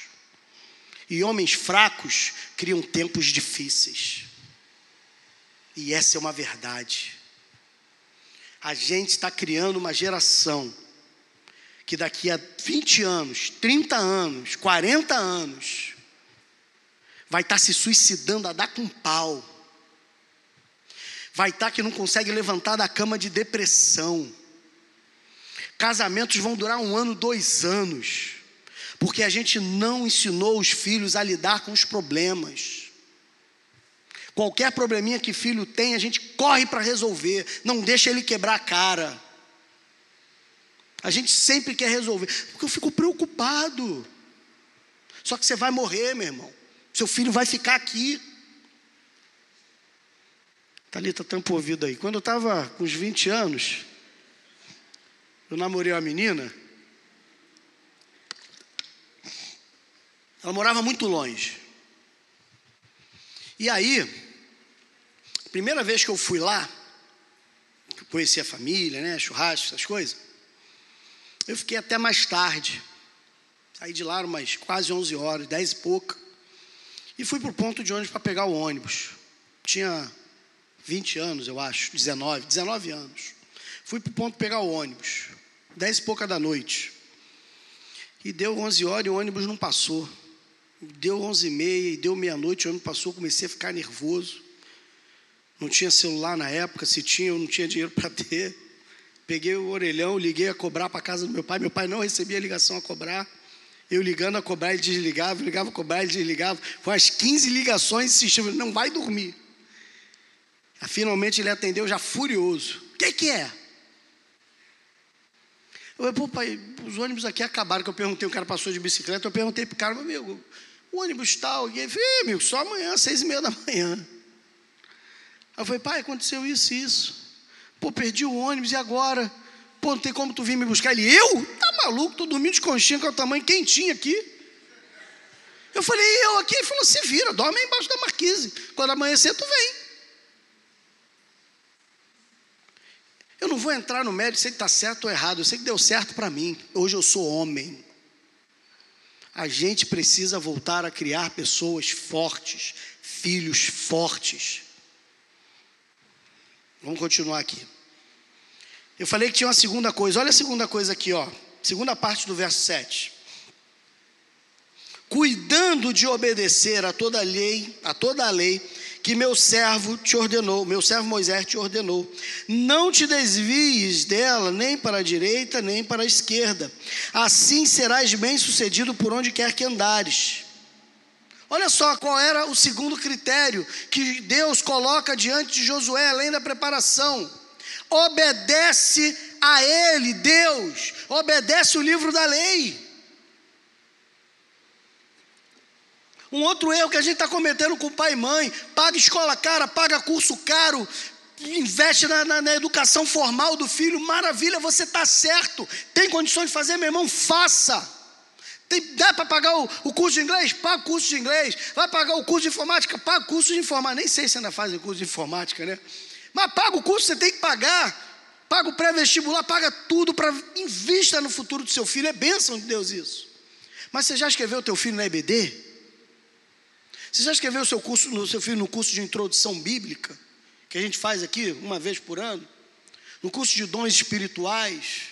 E homens fracos criam tempos difíceis. E essa é uma verdade. A gente está criando uma geração que daqui a 20 anos, 30 anos, 40 anos, vai estar tá se suicidando a dar com pau. Vai estar tá que não consegue levantar da cama de depressão. Casamentos vão durar um ano, dois anos, porque a gente não ensinou os filhos a lidar com os problemas. Qualquer probleminha que filho tem, a gente corre para resolver, não deixa ele quebrar a cara. A gente sempre quer resolver, porque eu fico preocupado. Só que você vai morrer, meu irmão. Seu filho vai ficar aqui. Thalita tampa o ouvido aí. Quando eu estava com uns 20 anos, eu namorei uma menina. Ela morava muito longe. E aí, primeira vez que eu fui lá, conheci a família, né, churrasco, essas coisas, eu fiquei até mais tarde. Saí de lá umas quase 11 horas, 10 e pouca. E fui para o ponto de ônibus para pegar o ônibus. Tinha 20 anos, eu acho, 19, 19 anos. Fui para o ponto pegar o ônibus. 10 e pouca da noite. E deu 11 horas e o ônibus não passou. Deu 11 e meia e deu meia-noite, o ônibus passou, comecei a ficar nervoso. Não tinha celular na época, se tinha, eu não tinha dinheiro [laughs] para ter. Peguei o orelhão, liguei a cobrar para a casa do meu pai. Meu pai não recebia ligação a cobrar. Eu ligando a cobrar, ele desligava, ligava a cobrar, ele desligava. Foi umas 15 ligações insistindo, não vai dormir. Aí, finalmente ele atendeu já furioso. O que, que é? Eu falei, pô, pai, os ônibus aqui acabaram. Que eu perguntei, o cara passou de bicicleta, eu perguntei para o cara, meu amigo, o ônibus tal. E ele falou, só amanhã, seis e meia da manhã. Aí eu falei, pai, aconteceu isso e isso. Pô, perdi o ônibus e agora? Pô, não tem como tu vir me buscar? Ele, eu? Tá maluco? Tô dormindo de conchinha com o tamanho quentinho aqui. Eu falei, eu aqui? Ele falou, se vira, dorme embaixo da marquise. Quando amanhecer, tu vem. Eu não vou entrar no mérito se está certo ou errado. Eu sei que deu certo para mim. Hoje eu sou homem. A gente precisa voltar a criar pessoas fortes, filhos fortes. Vamos continuar aqui. Eu falei que tinha uma segunda coisa. Olha a segunda coisa aqui, ó. Segunda parte do verso 7. Cuidando de obedecer a toda lei, a toda a lei que meu servo te ordenou, meu servo Moisés te ordenou. Não te desvies dela nem para a direita, nem para a esquerda. Assim serás bem-sucedido por onde quer que andares. Olha só qual era o segundo critério que Deus coloca diante de Josué, além da preparação. Obedece a Ele, Deus, obedece o livro da lei. Um outro erro que a gente está cometendo com pai e mãe: paga escola cara, paga curso caro, investe na, na, na educação formal do filho, maravilha, você está certo. Tem condições de fazer, meu irmão? Faça. Tem, dá para pagar o, o, curso de inglês? Paga o curso de inglês. Vai pagar o curso de informática? Paga o curso de informática. Nem sei se ainda fazem curso de informática, né? Mas paga o curso, você tem que pagar. Paga o pré-vestibular, paga tudo para invista no futuro do seu filho. É bênção de Deus isso. Mas você já escreveu o teu filho na EBD? Você já escreveu o seu, curso, o seu filho no curso de introdução bíblica? Que a gente faz aqui uma vez por ano? No curso de dons espirituais?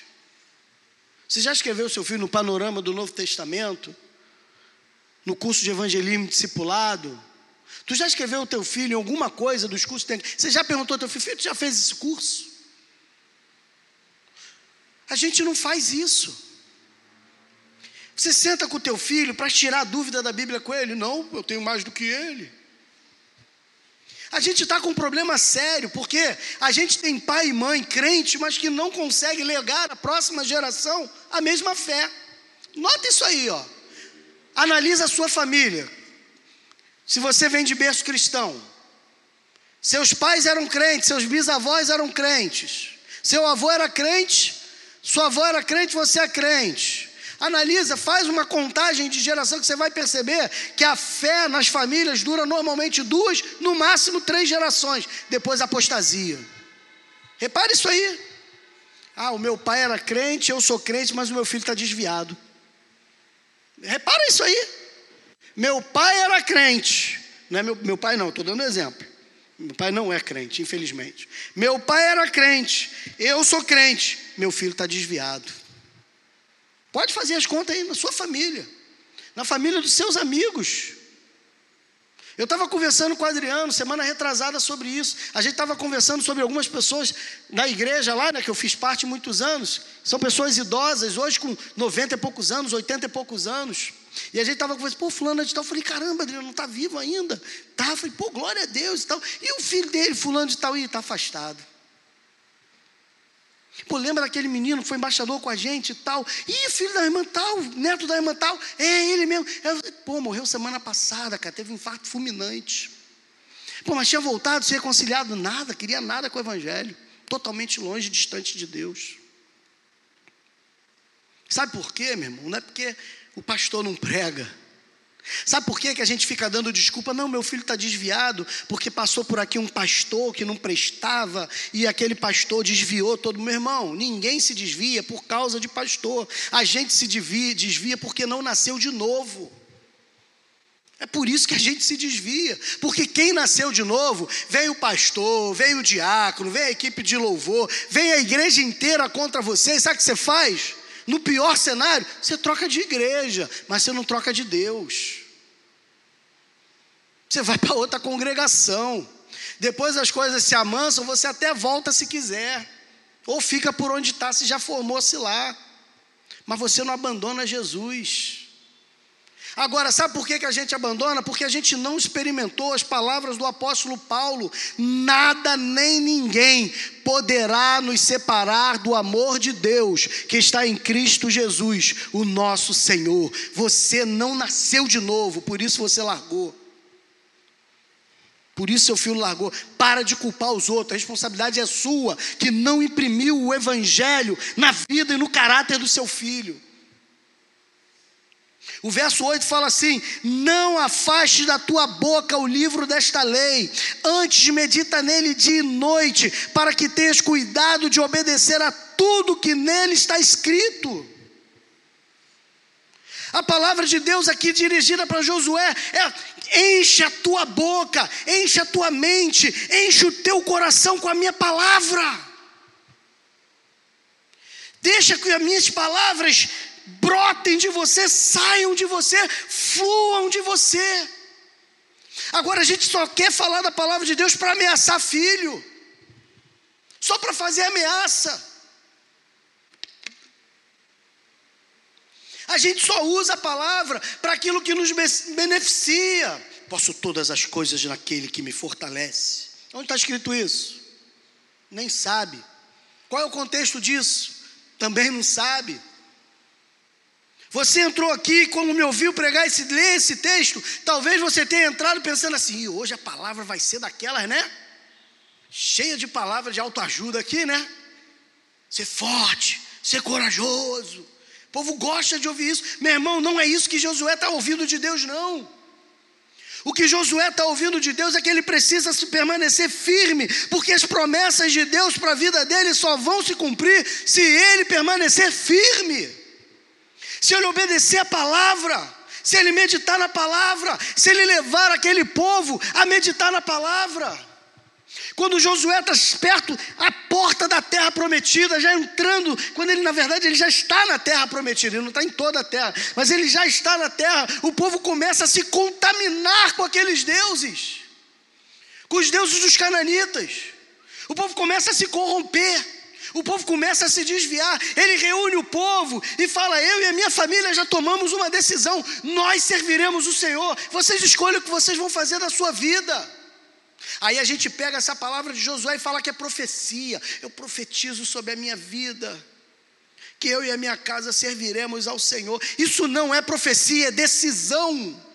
Você já escreveu seu filho no panorama do Novo Testamento? No curso de evangelismo discipulado? Tu já escreveu o teu filho em alguma coisa dos cursos? Você já perguntou ao teu filho, filho, tu já fez esse curso? A gente não faz isso. Você senta com o teu filho para tirar a dúvida da Bíblia com ele? Não, eu tenho mais do que ele. A gente está com um problema sério, porque a gente tem pai e mãe crente, mas que não consegue legar à próxima geração a mesma fé. Nota isso aí, ó. Analisa a sua família. Se você vem de berço cristão, seus pais eram crentes, seus bisavós eram crentes, seu avô era crente, sua avó era crente, você é crente. Analisa, faz uma contagem de geração que você vai perceber que a fé nas famílias dura normalmente duas, no máximo três gerações, depois apostasia. Repare isso aí. Ah, o meu pai era crente, eu sou crente, mas o meu filho está desviado. Repara isso aí. Meu pai era crente. Não é meu, meu pai, não, estou dando exemplo. Meu pai não é crente, infelizmente. Meu pai era crente, eu sou crente, meu filho está desviado. Pode fazer as contas aí na sua família, na família dos seus amigos. Eu estava conversando com o Adriano semana retrasada sobre isso. A gente estava conversando sobre algumas pessoas na igreja lá, né, que eu fiz parte muitos anos. São pessoas idosas, hoje com 90 e poucos anos, 80 e poucos anos. E a gente estava conversando, pô, fulano de tal. Eu falei, caramba, Adriano, não está vivo ainda. Tá, eu falei, pô, glória a Deus e tal. E o filho dele, fulano de tal, está afastado. Pô, lembra daquele menino que foi embaixador com a gente e tal? Ih, filho da irmã tal, neto da irmã tal, é ele mesmo. Eu, pô, morreu semana passada, cara, teve um infarto fulminante. Pô, mas tinha voltado, se reconciliado, nada, queria nada com o evangelho. Totalmente longe, distante de Deus. Sabe por quê, meu irmão? Não é porque o pastor não prega Sabe por que, que a gente fica dando desculpa? Não, meu filho está desviado, porque passou por aqui um pastor que não prestava e aquele pastor desviou todo. Meu irmão, ninguém se desvia por causa de pastor. A gente se desvia, desvia porque não nasceu de novo. É por isso que a gente se desvia, porque quem nasceu de novo, vem o pastor, vem o diácono, vem a equipe de louvor, vem a igreja inteira contra você, sabe o que você faz? No pior cenário, você troca de igreja, mas você não troca de Deus. Você vai para outra congregação. Depois as coisas se amansam, você até volta se quiser. Ou fica por onde está, se já formou-se lá. Mas você não abandona Jesus. Agora, sabe por que, que a gente abandona? Porque a gente não experimentou as palavras do apóstolo Paulo. Nada nem ninguém poderá nos separar do amor de Deus que está em Cristo Jesus, o nosso Senhor. Você não nasceu de novo, por isso você largou. Por isso seu filho largou. Para de culpar os outros. A responsabilidade é sua, que não imprimiu o evangelho na vida e no caráter do seu filho. O verso 8 fala assim: Não afaste da tua boca o livro desta lei, antes medita nele dia e noite, para que tenhas cuidado de obedecer a tudo que nele está escrito. A palavra de Deus aqui dirigida para Josué é: enche a tua boca, enche a tua mente, enche o teu coração com a minha palavra. Deixa que as minhas palavras brotem de você, saiam de você, fluam de você. Agora a gente só quer falar da palavra de Deus para ameaçar filho, só para fazer ameaça. A gente só usa a palavra para aquilo que nos beneficia. Posso todas as coisas naquele que me fortalece. Onde está escrito isso? Nem sabe. Qual é o contexto disso? Também não sabe. Você entrou aqui, quando me ouviu pregar esse, ler esse texto, talvez você tenha entrado pensando assim, hoje a palavra vai ser daquelas, né? Cheia de palavras de autoajuda aqui, né? Ser forte, ser corajoso. O povo gosta de ouvir isso. Meu irmão, não é isso que Josué está ouvindo de Deus, não. O que Josué está ouvindo de Deus é que ele precisa se permanecer firme, porque as promessas de Deus para a vida dele só vão se cumprir se ele permanecer firme se ele obedecer a palavra, se ele meditar na palavra, se ele levar aquele povo a meditar na palavra. Quando Josué está perto a porta da terra prometida, já entrando, quando ele na verdade ele já está na terra prometida, ele não está em toda a terra, mas ele já está na terra, o povo começa a se contaminar com aqueles deuses, com os deuses dos cananitas. O povo começa a se corromper. O povo começa a se desviar. Ele reúne o povo e fala: Eu e a minha família já tomamos uma decisão. Nós serviremos o Senhor. Vocês escolhem o que vocês vão fazer da sua vida. Aí a gente pega essa palavra de Josué e fala que é profecia. Eu profetizo sobre a minha vida. Que eu e a minha casa serviremos ao Senhor. Isso não é profecia, é decisão.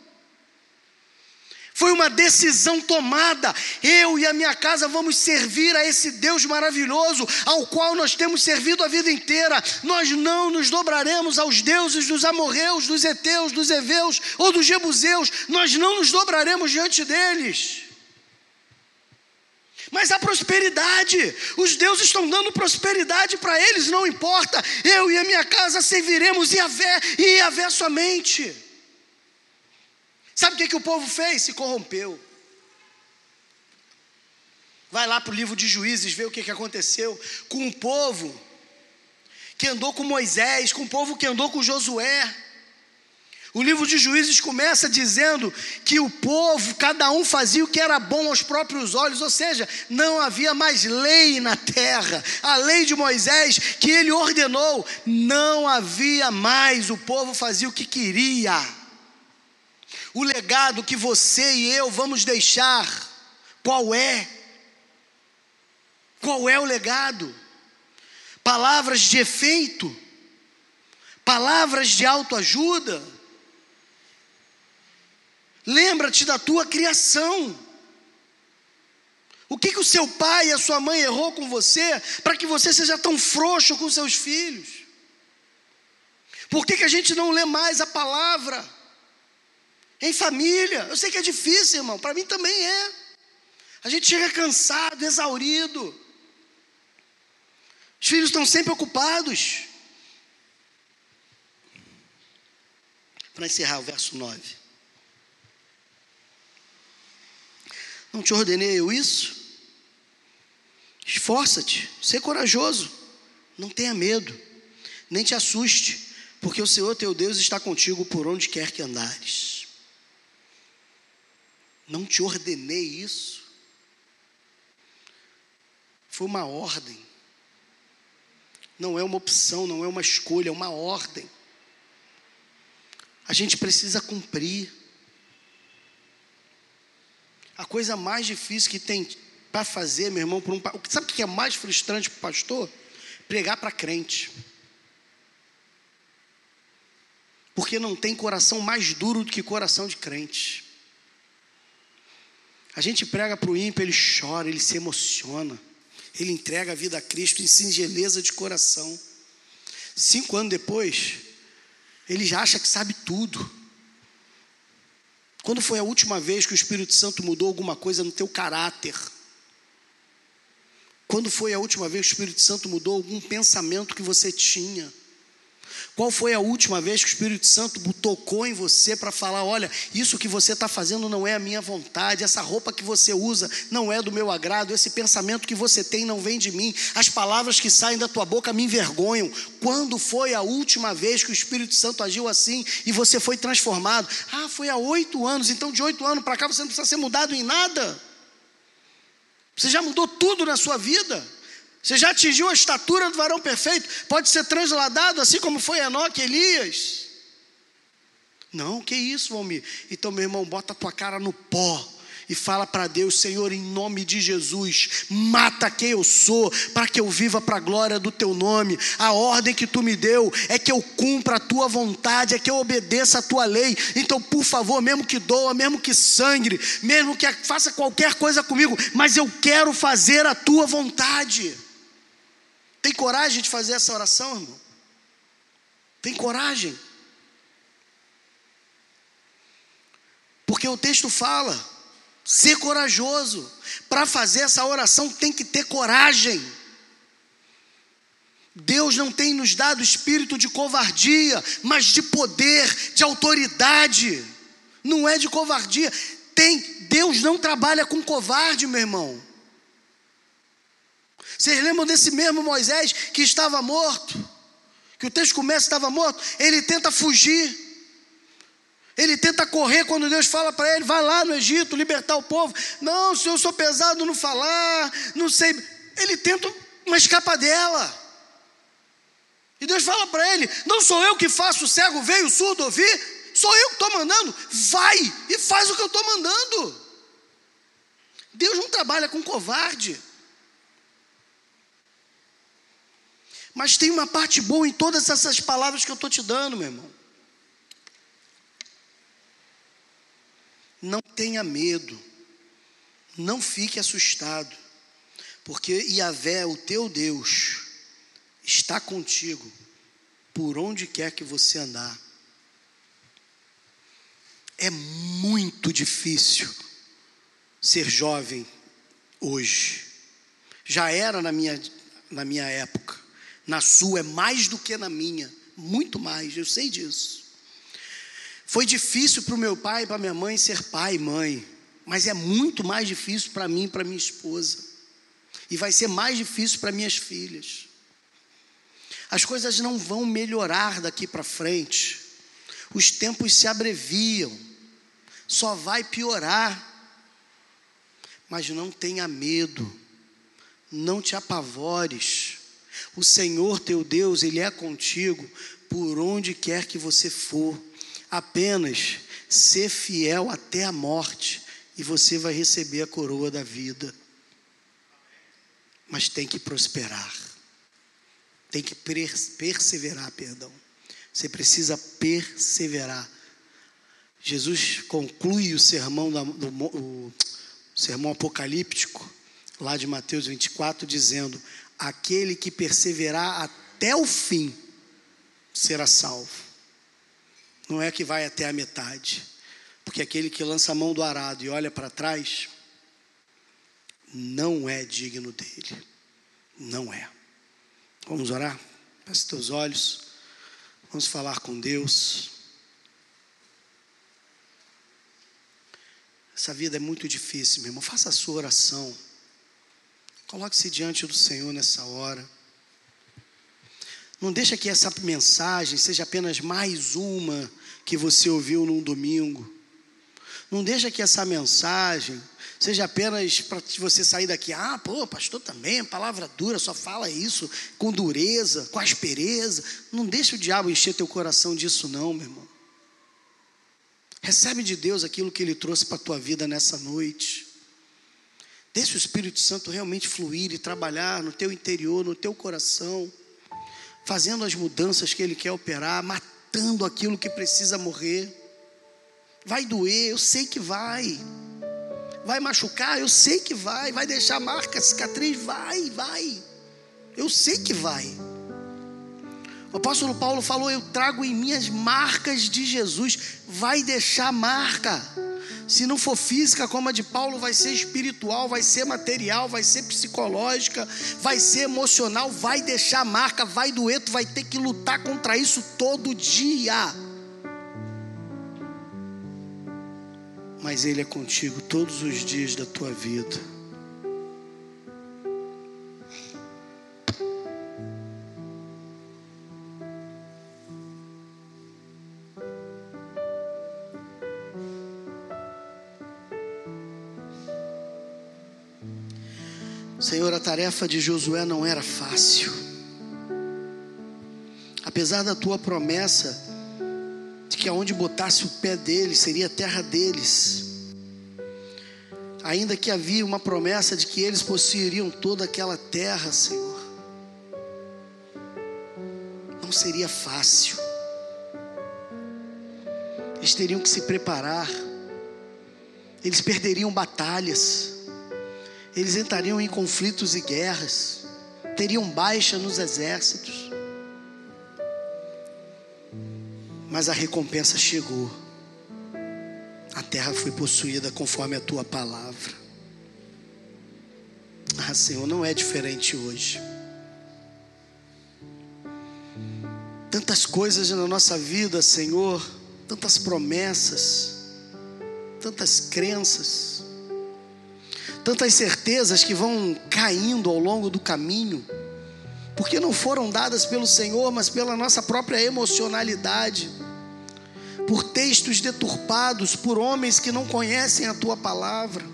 Foi uma decisão tomada. Eu e a minha casa vamos servir a esse Deus maravilhoso, ao qual nós temos servido a vida inteira. Nós não nos dobraremos aos deuses dos amorreus, dos heteus, dos heveus ou dos jebuseus. Nós não nos dobraremos diante deles. Mas a prosperidade, os deuses estão dando prosperidade para eles, não importa. Eu e a minha casa serviremos e Iavé somente. Sabe o que, que o povo fez? Se corrompeu. Vai lá para o livro de Juízes, ver o que, que aconteceu com o povo que andou com Moisés, com o povo que andou com Josué. O livro de Juízes começa dizendo que o povo, cada um fazia o que era bom aos próprios olhos, ou seja, não havia mais lei na terra. A lei de Moisés que ele ordenou, não havia mais, o povo fazia o que queria. O legado que você e eu vamos deixar, qual é? Qual é o legado? Palavras de efeito? Palavras de autoajuda? Lembra-te da tua criação. O que, que o seu pai e a sua mãe errou com você para que você seja tão frouxo com seus filhos? Por que, que a gente não lê mais a palavra? Em família. Eu sei que é difícil, irmão. Para mim também é. A gente chega cansado, exaurido. Os filhos estão sempre ocupados. Para encerrar o verso 9. Não te ordenei eu isso? Esforça-te, ser corajoso, não tenha medo, nem te assuste, porque o Senhor teu Deus está contigo por onde quer que andares. Não te ordenei isso? Foi uma ordem, não é uma opção, não é uma escolha, é uma ordem. A gente precisa cumprir. A coisa mais difícil que tem para fazer, meu irmão, por um, sabe o que é mais frustrante para o pastor? Pregar para crente. Porque não tem coração mais duro do que coração de crente. A gente prega para o ímpio, ele chora, ele se emociona. Ele entrega a vida a Cristo em singeleza de coração. Cinco anos depois, ele já acha que sabe tudo. Quando foi a última vez que o Espírito Santo mudou alguma coisa no teu caráter? Quando foi a última vez que o Espírito Santo mudou algum pensamento que você tinha? Qual foi a última vez que o Espírito Santo tocou em você para falar: olha, isso que você está fazendo não é a minha vontade, essa roupa que você usa não é do meu agrado, esse pensamento que você tem não vem de mim, as palavras que saem da tua boca me envergonham. Quando foi a última vez que o Espírito Santo agiu assim e você foi transformado? Ah, foi há oito anos, então de oito anos para cá você não precisa ser mudado em nada. Você já mudou tudo na sua vida. Você já atingiu a estatura do varão perfeito? Pode ser transladado assim como foi Enoque e Elias? Não, que isso, Valmir? Então, meu irmão, bota a tua cara no pó e fala para Deus, Senhor, em nome de Jesus, mata quem eu sou, para que eu viva para a glória do teu nome. A ordem que tu me deu é que eu cumpra a tua vontade, é que eu obedeça a tua lei. Então, por favor, mesmo que doa, mesmo que sangre, mesmo que faça qualquer coisa comigo, mas eu quero fazer a tua vontade. Tem coragem de fazer essa oração, irmão? Tem coragem? Porque o texto fala, ser corajoso. Para fazer essa oração tem que ter coragem. Deus não tem nos dado espírito de covardia, mas de poder, de autoridade. Não é de covardia. Tem, Deus não trabalha com covarde, meu irmão. Vocês lembram desse mesmo Moisés que estava morto? Que o texto começa estava morto, ele tenta fugir. Ele tenta correr quando Deus fala para ele: vai lá no Egito libertar o povo. Não, senhor, eu sou pesado no falar, não sei. Ele tenta uma escapa dela. E Deus fala para ele: Não sou eu que faço o cego ver, o surdo ouvir, sou eu que estou mandando. Vai e faz o que eu estou mandando. Deus não trabalha com covarde. Mas tem uma parte boa em todas essas palavras que eu estou te dando, meu irmão. Não tenha medo, não fique assustado, porque Yahvé, o teu Deus, está contigo por onde quer que você andar. É muito difícil ser jovem hoje. Já era na minha, na minha época. Na sua é mais do que na minha. Muito mais, eu sei disso. Foi difícil para o meu pai e para minha mãe ser pai e mãe. Mas é muito mais difícil para mim e para minha esposa. E vai ser mais difícil para minhas filhas. As coisas não vão melhorar daqui para frente. Os tempos se abreviam. Só vai piorar. Mas não tenha medo. Não te apavores. O Senhor teu Deus, Ele é contigo por onde quer que você for. Apenas ser fiel até a morte e você vai receber a coroa da vida. Mas tem que prosperar. Tem que perseverar, perdão. Você precisa perseverar. Jesus conclui o sermão, da, do, o sermão apocalíptico, lá de Mateus 24, dizendo: Aquele que perseverar até o fim será salvo. Não é que vai até a metade, porque aquele que lança a mão do arado e olha para trás, não é digno dele. Não é. Vamos orar? Feche teus olhos. Vamos falar com Deus. Essa vida é muito difícil, meu irmão. Faça a sua oração. Coloque-se diante do Senhor nessa hora. Não deixa que essa mensagem seja apenas mais uma que você ouviu num domingo. Não deixa que essa mensagem seja apenas para você sair daqui, ah, pô, pastor também, palavra dura, só fala isso com dureza, com aspereza. Não deixa o diabo encher teu coração disso, não, meu irmão. Recebe de Deus aquilo que Ele trouxe para a tua vida nessa noite. Deixa o Espírito Santo realmente fluir e trabalhar no teu interior, no teu coração, fazendo as mudanças que Ele quer operar, matando aquilo que precisa morrer. Vai doer, eu sei que vai. Vai machucar? Eu sei que vai. Vai deixar marca, cicatriz? Vai, vai. Eu sei que vai. O apóstolo Paulo falou: Eu trago em mim as marcas de Jesus. Vai deixar marca. Se não for física como a de Paulo, vai ser espiritual, vai ser material, vai ser psicológica, vai ser emocional, vai deixar marca, vai doer, tu vai ter que lutar contra isso todo dia. mas Ele é contigo todos os dias da tua vida. Senhor, a tarefa de Josué não era fácil. Apesar da tua promessa, que aonde botasse o pé deles seria a terra deles. Ainda que havia uma promessa de que eles possuiriam toda aquela terra, Senhor. Não seria fácil. Eles teriam que se preparar. Eles perderiam batalhas. Eles entrariam em conflitos e guerras. Teriam baixa nos exércitos. mas a recompensa chegou. A terra foi possuída conforme a tua palavra. Ah, Senhor, não é diferente hoje. Tantas coisas na nossa vida, Senhor, tantas promessas, tantas crenças, tantas certezas que vão caindo ao longo do caminho, porque não foram dadas pelo Senhor, mas pela nossa própria emocionalidade por textos deturpados, por homens que não conhecem a tua palavra.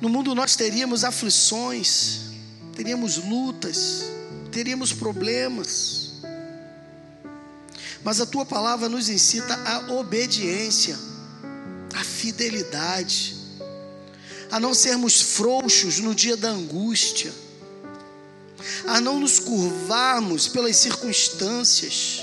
No mundo nós teríamos aflições, teríamos lutas, teríamos problemas. Mas a tua palavra nos incita à obediência, à fidelidade, a não sermos frouxos no dia da angústia, a não nos curvarmos pelas circunstâncias.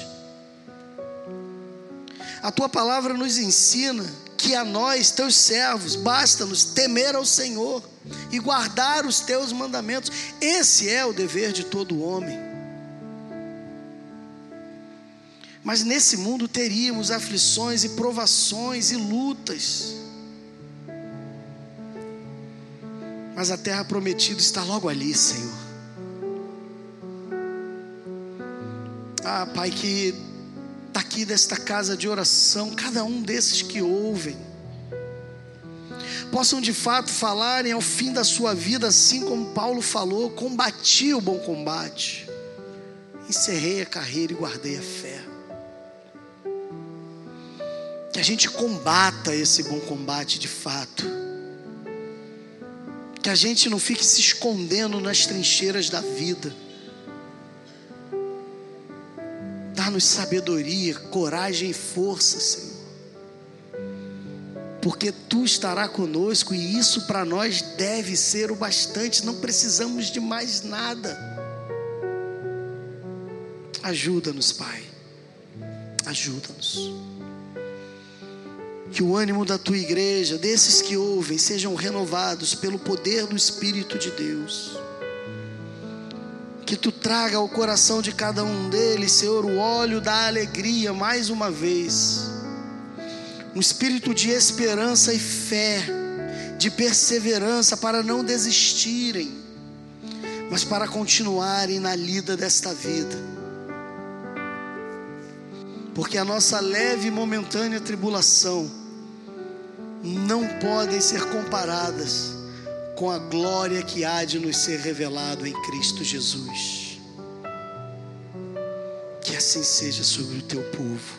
A tua palavra nos ensina que a nós, teus servos, basta-nos temer ao Senhor e guardar os teus mandamentos. Esse é o dever de todo homem. Mas nesse mundo teríamos aflições e provações e lutas. Mas a terra prometida está logo ali, Senhor. Ah, Pai, que está aqui desta casa de oração, cada um desses que ouvem, possam de fato falarem ao fim da sua vida, assim como Paulo falou: combati o bom combate, encerrei a carreira e guardei a fé. Que a gente combata esse bom combate de fato. Que a gente não fique se escondendo nas trincheiras da vida. Dá-nos sabedoria, coragem e força, Senhor. Porque tu estará conosco e isso para nós deve ser o bastante, não precisamos de mais nada. Ajuda-nos, Pai. Ajuda-nos que o ânimo da tua igreja, desses que ouvem, sejam renovados pelo poder do Espírito de Deus. Que tu traga ao coração de cada um deles, Senhor, o óleo da alegria mais uma vez. Um espírito de esperança e fé, de perseverança para não desistirem, mas para continuarem na lida desta vida. Porque a nossa leve e momentânea tribulação não podem ser comparadas com a glória que há de nos ser revelado em Cristo Jesus. Que assim seja sobre o teu povo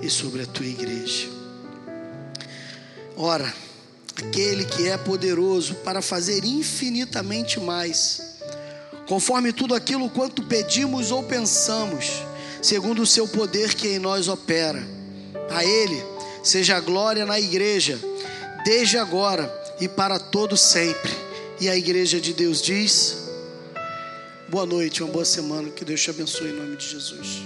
e sobre a tua igreja. Ora, aquele que é poderoso para fazer infinitamente mais, conforme tudo aquilo quanto pedimos ou pensamos, segundo o seu poder que em nós opera. A Ele seja a glória na igreja desde agora e para todo sempre. E a igreja de Deus diz: Boa noite, uma boa semana, que Deus te abençoe em nome de Jesus.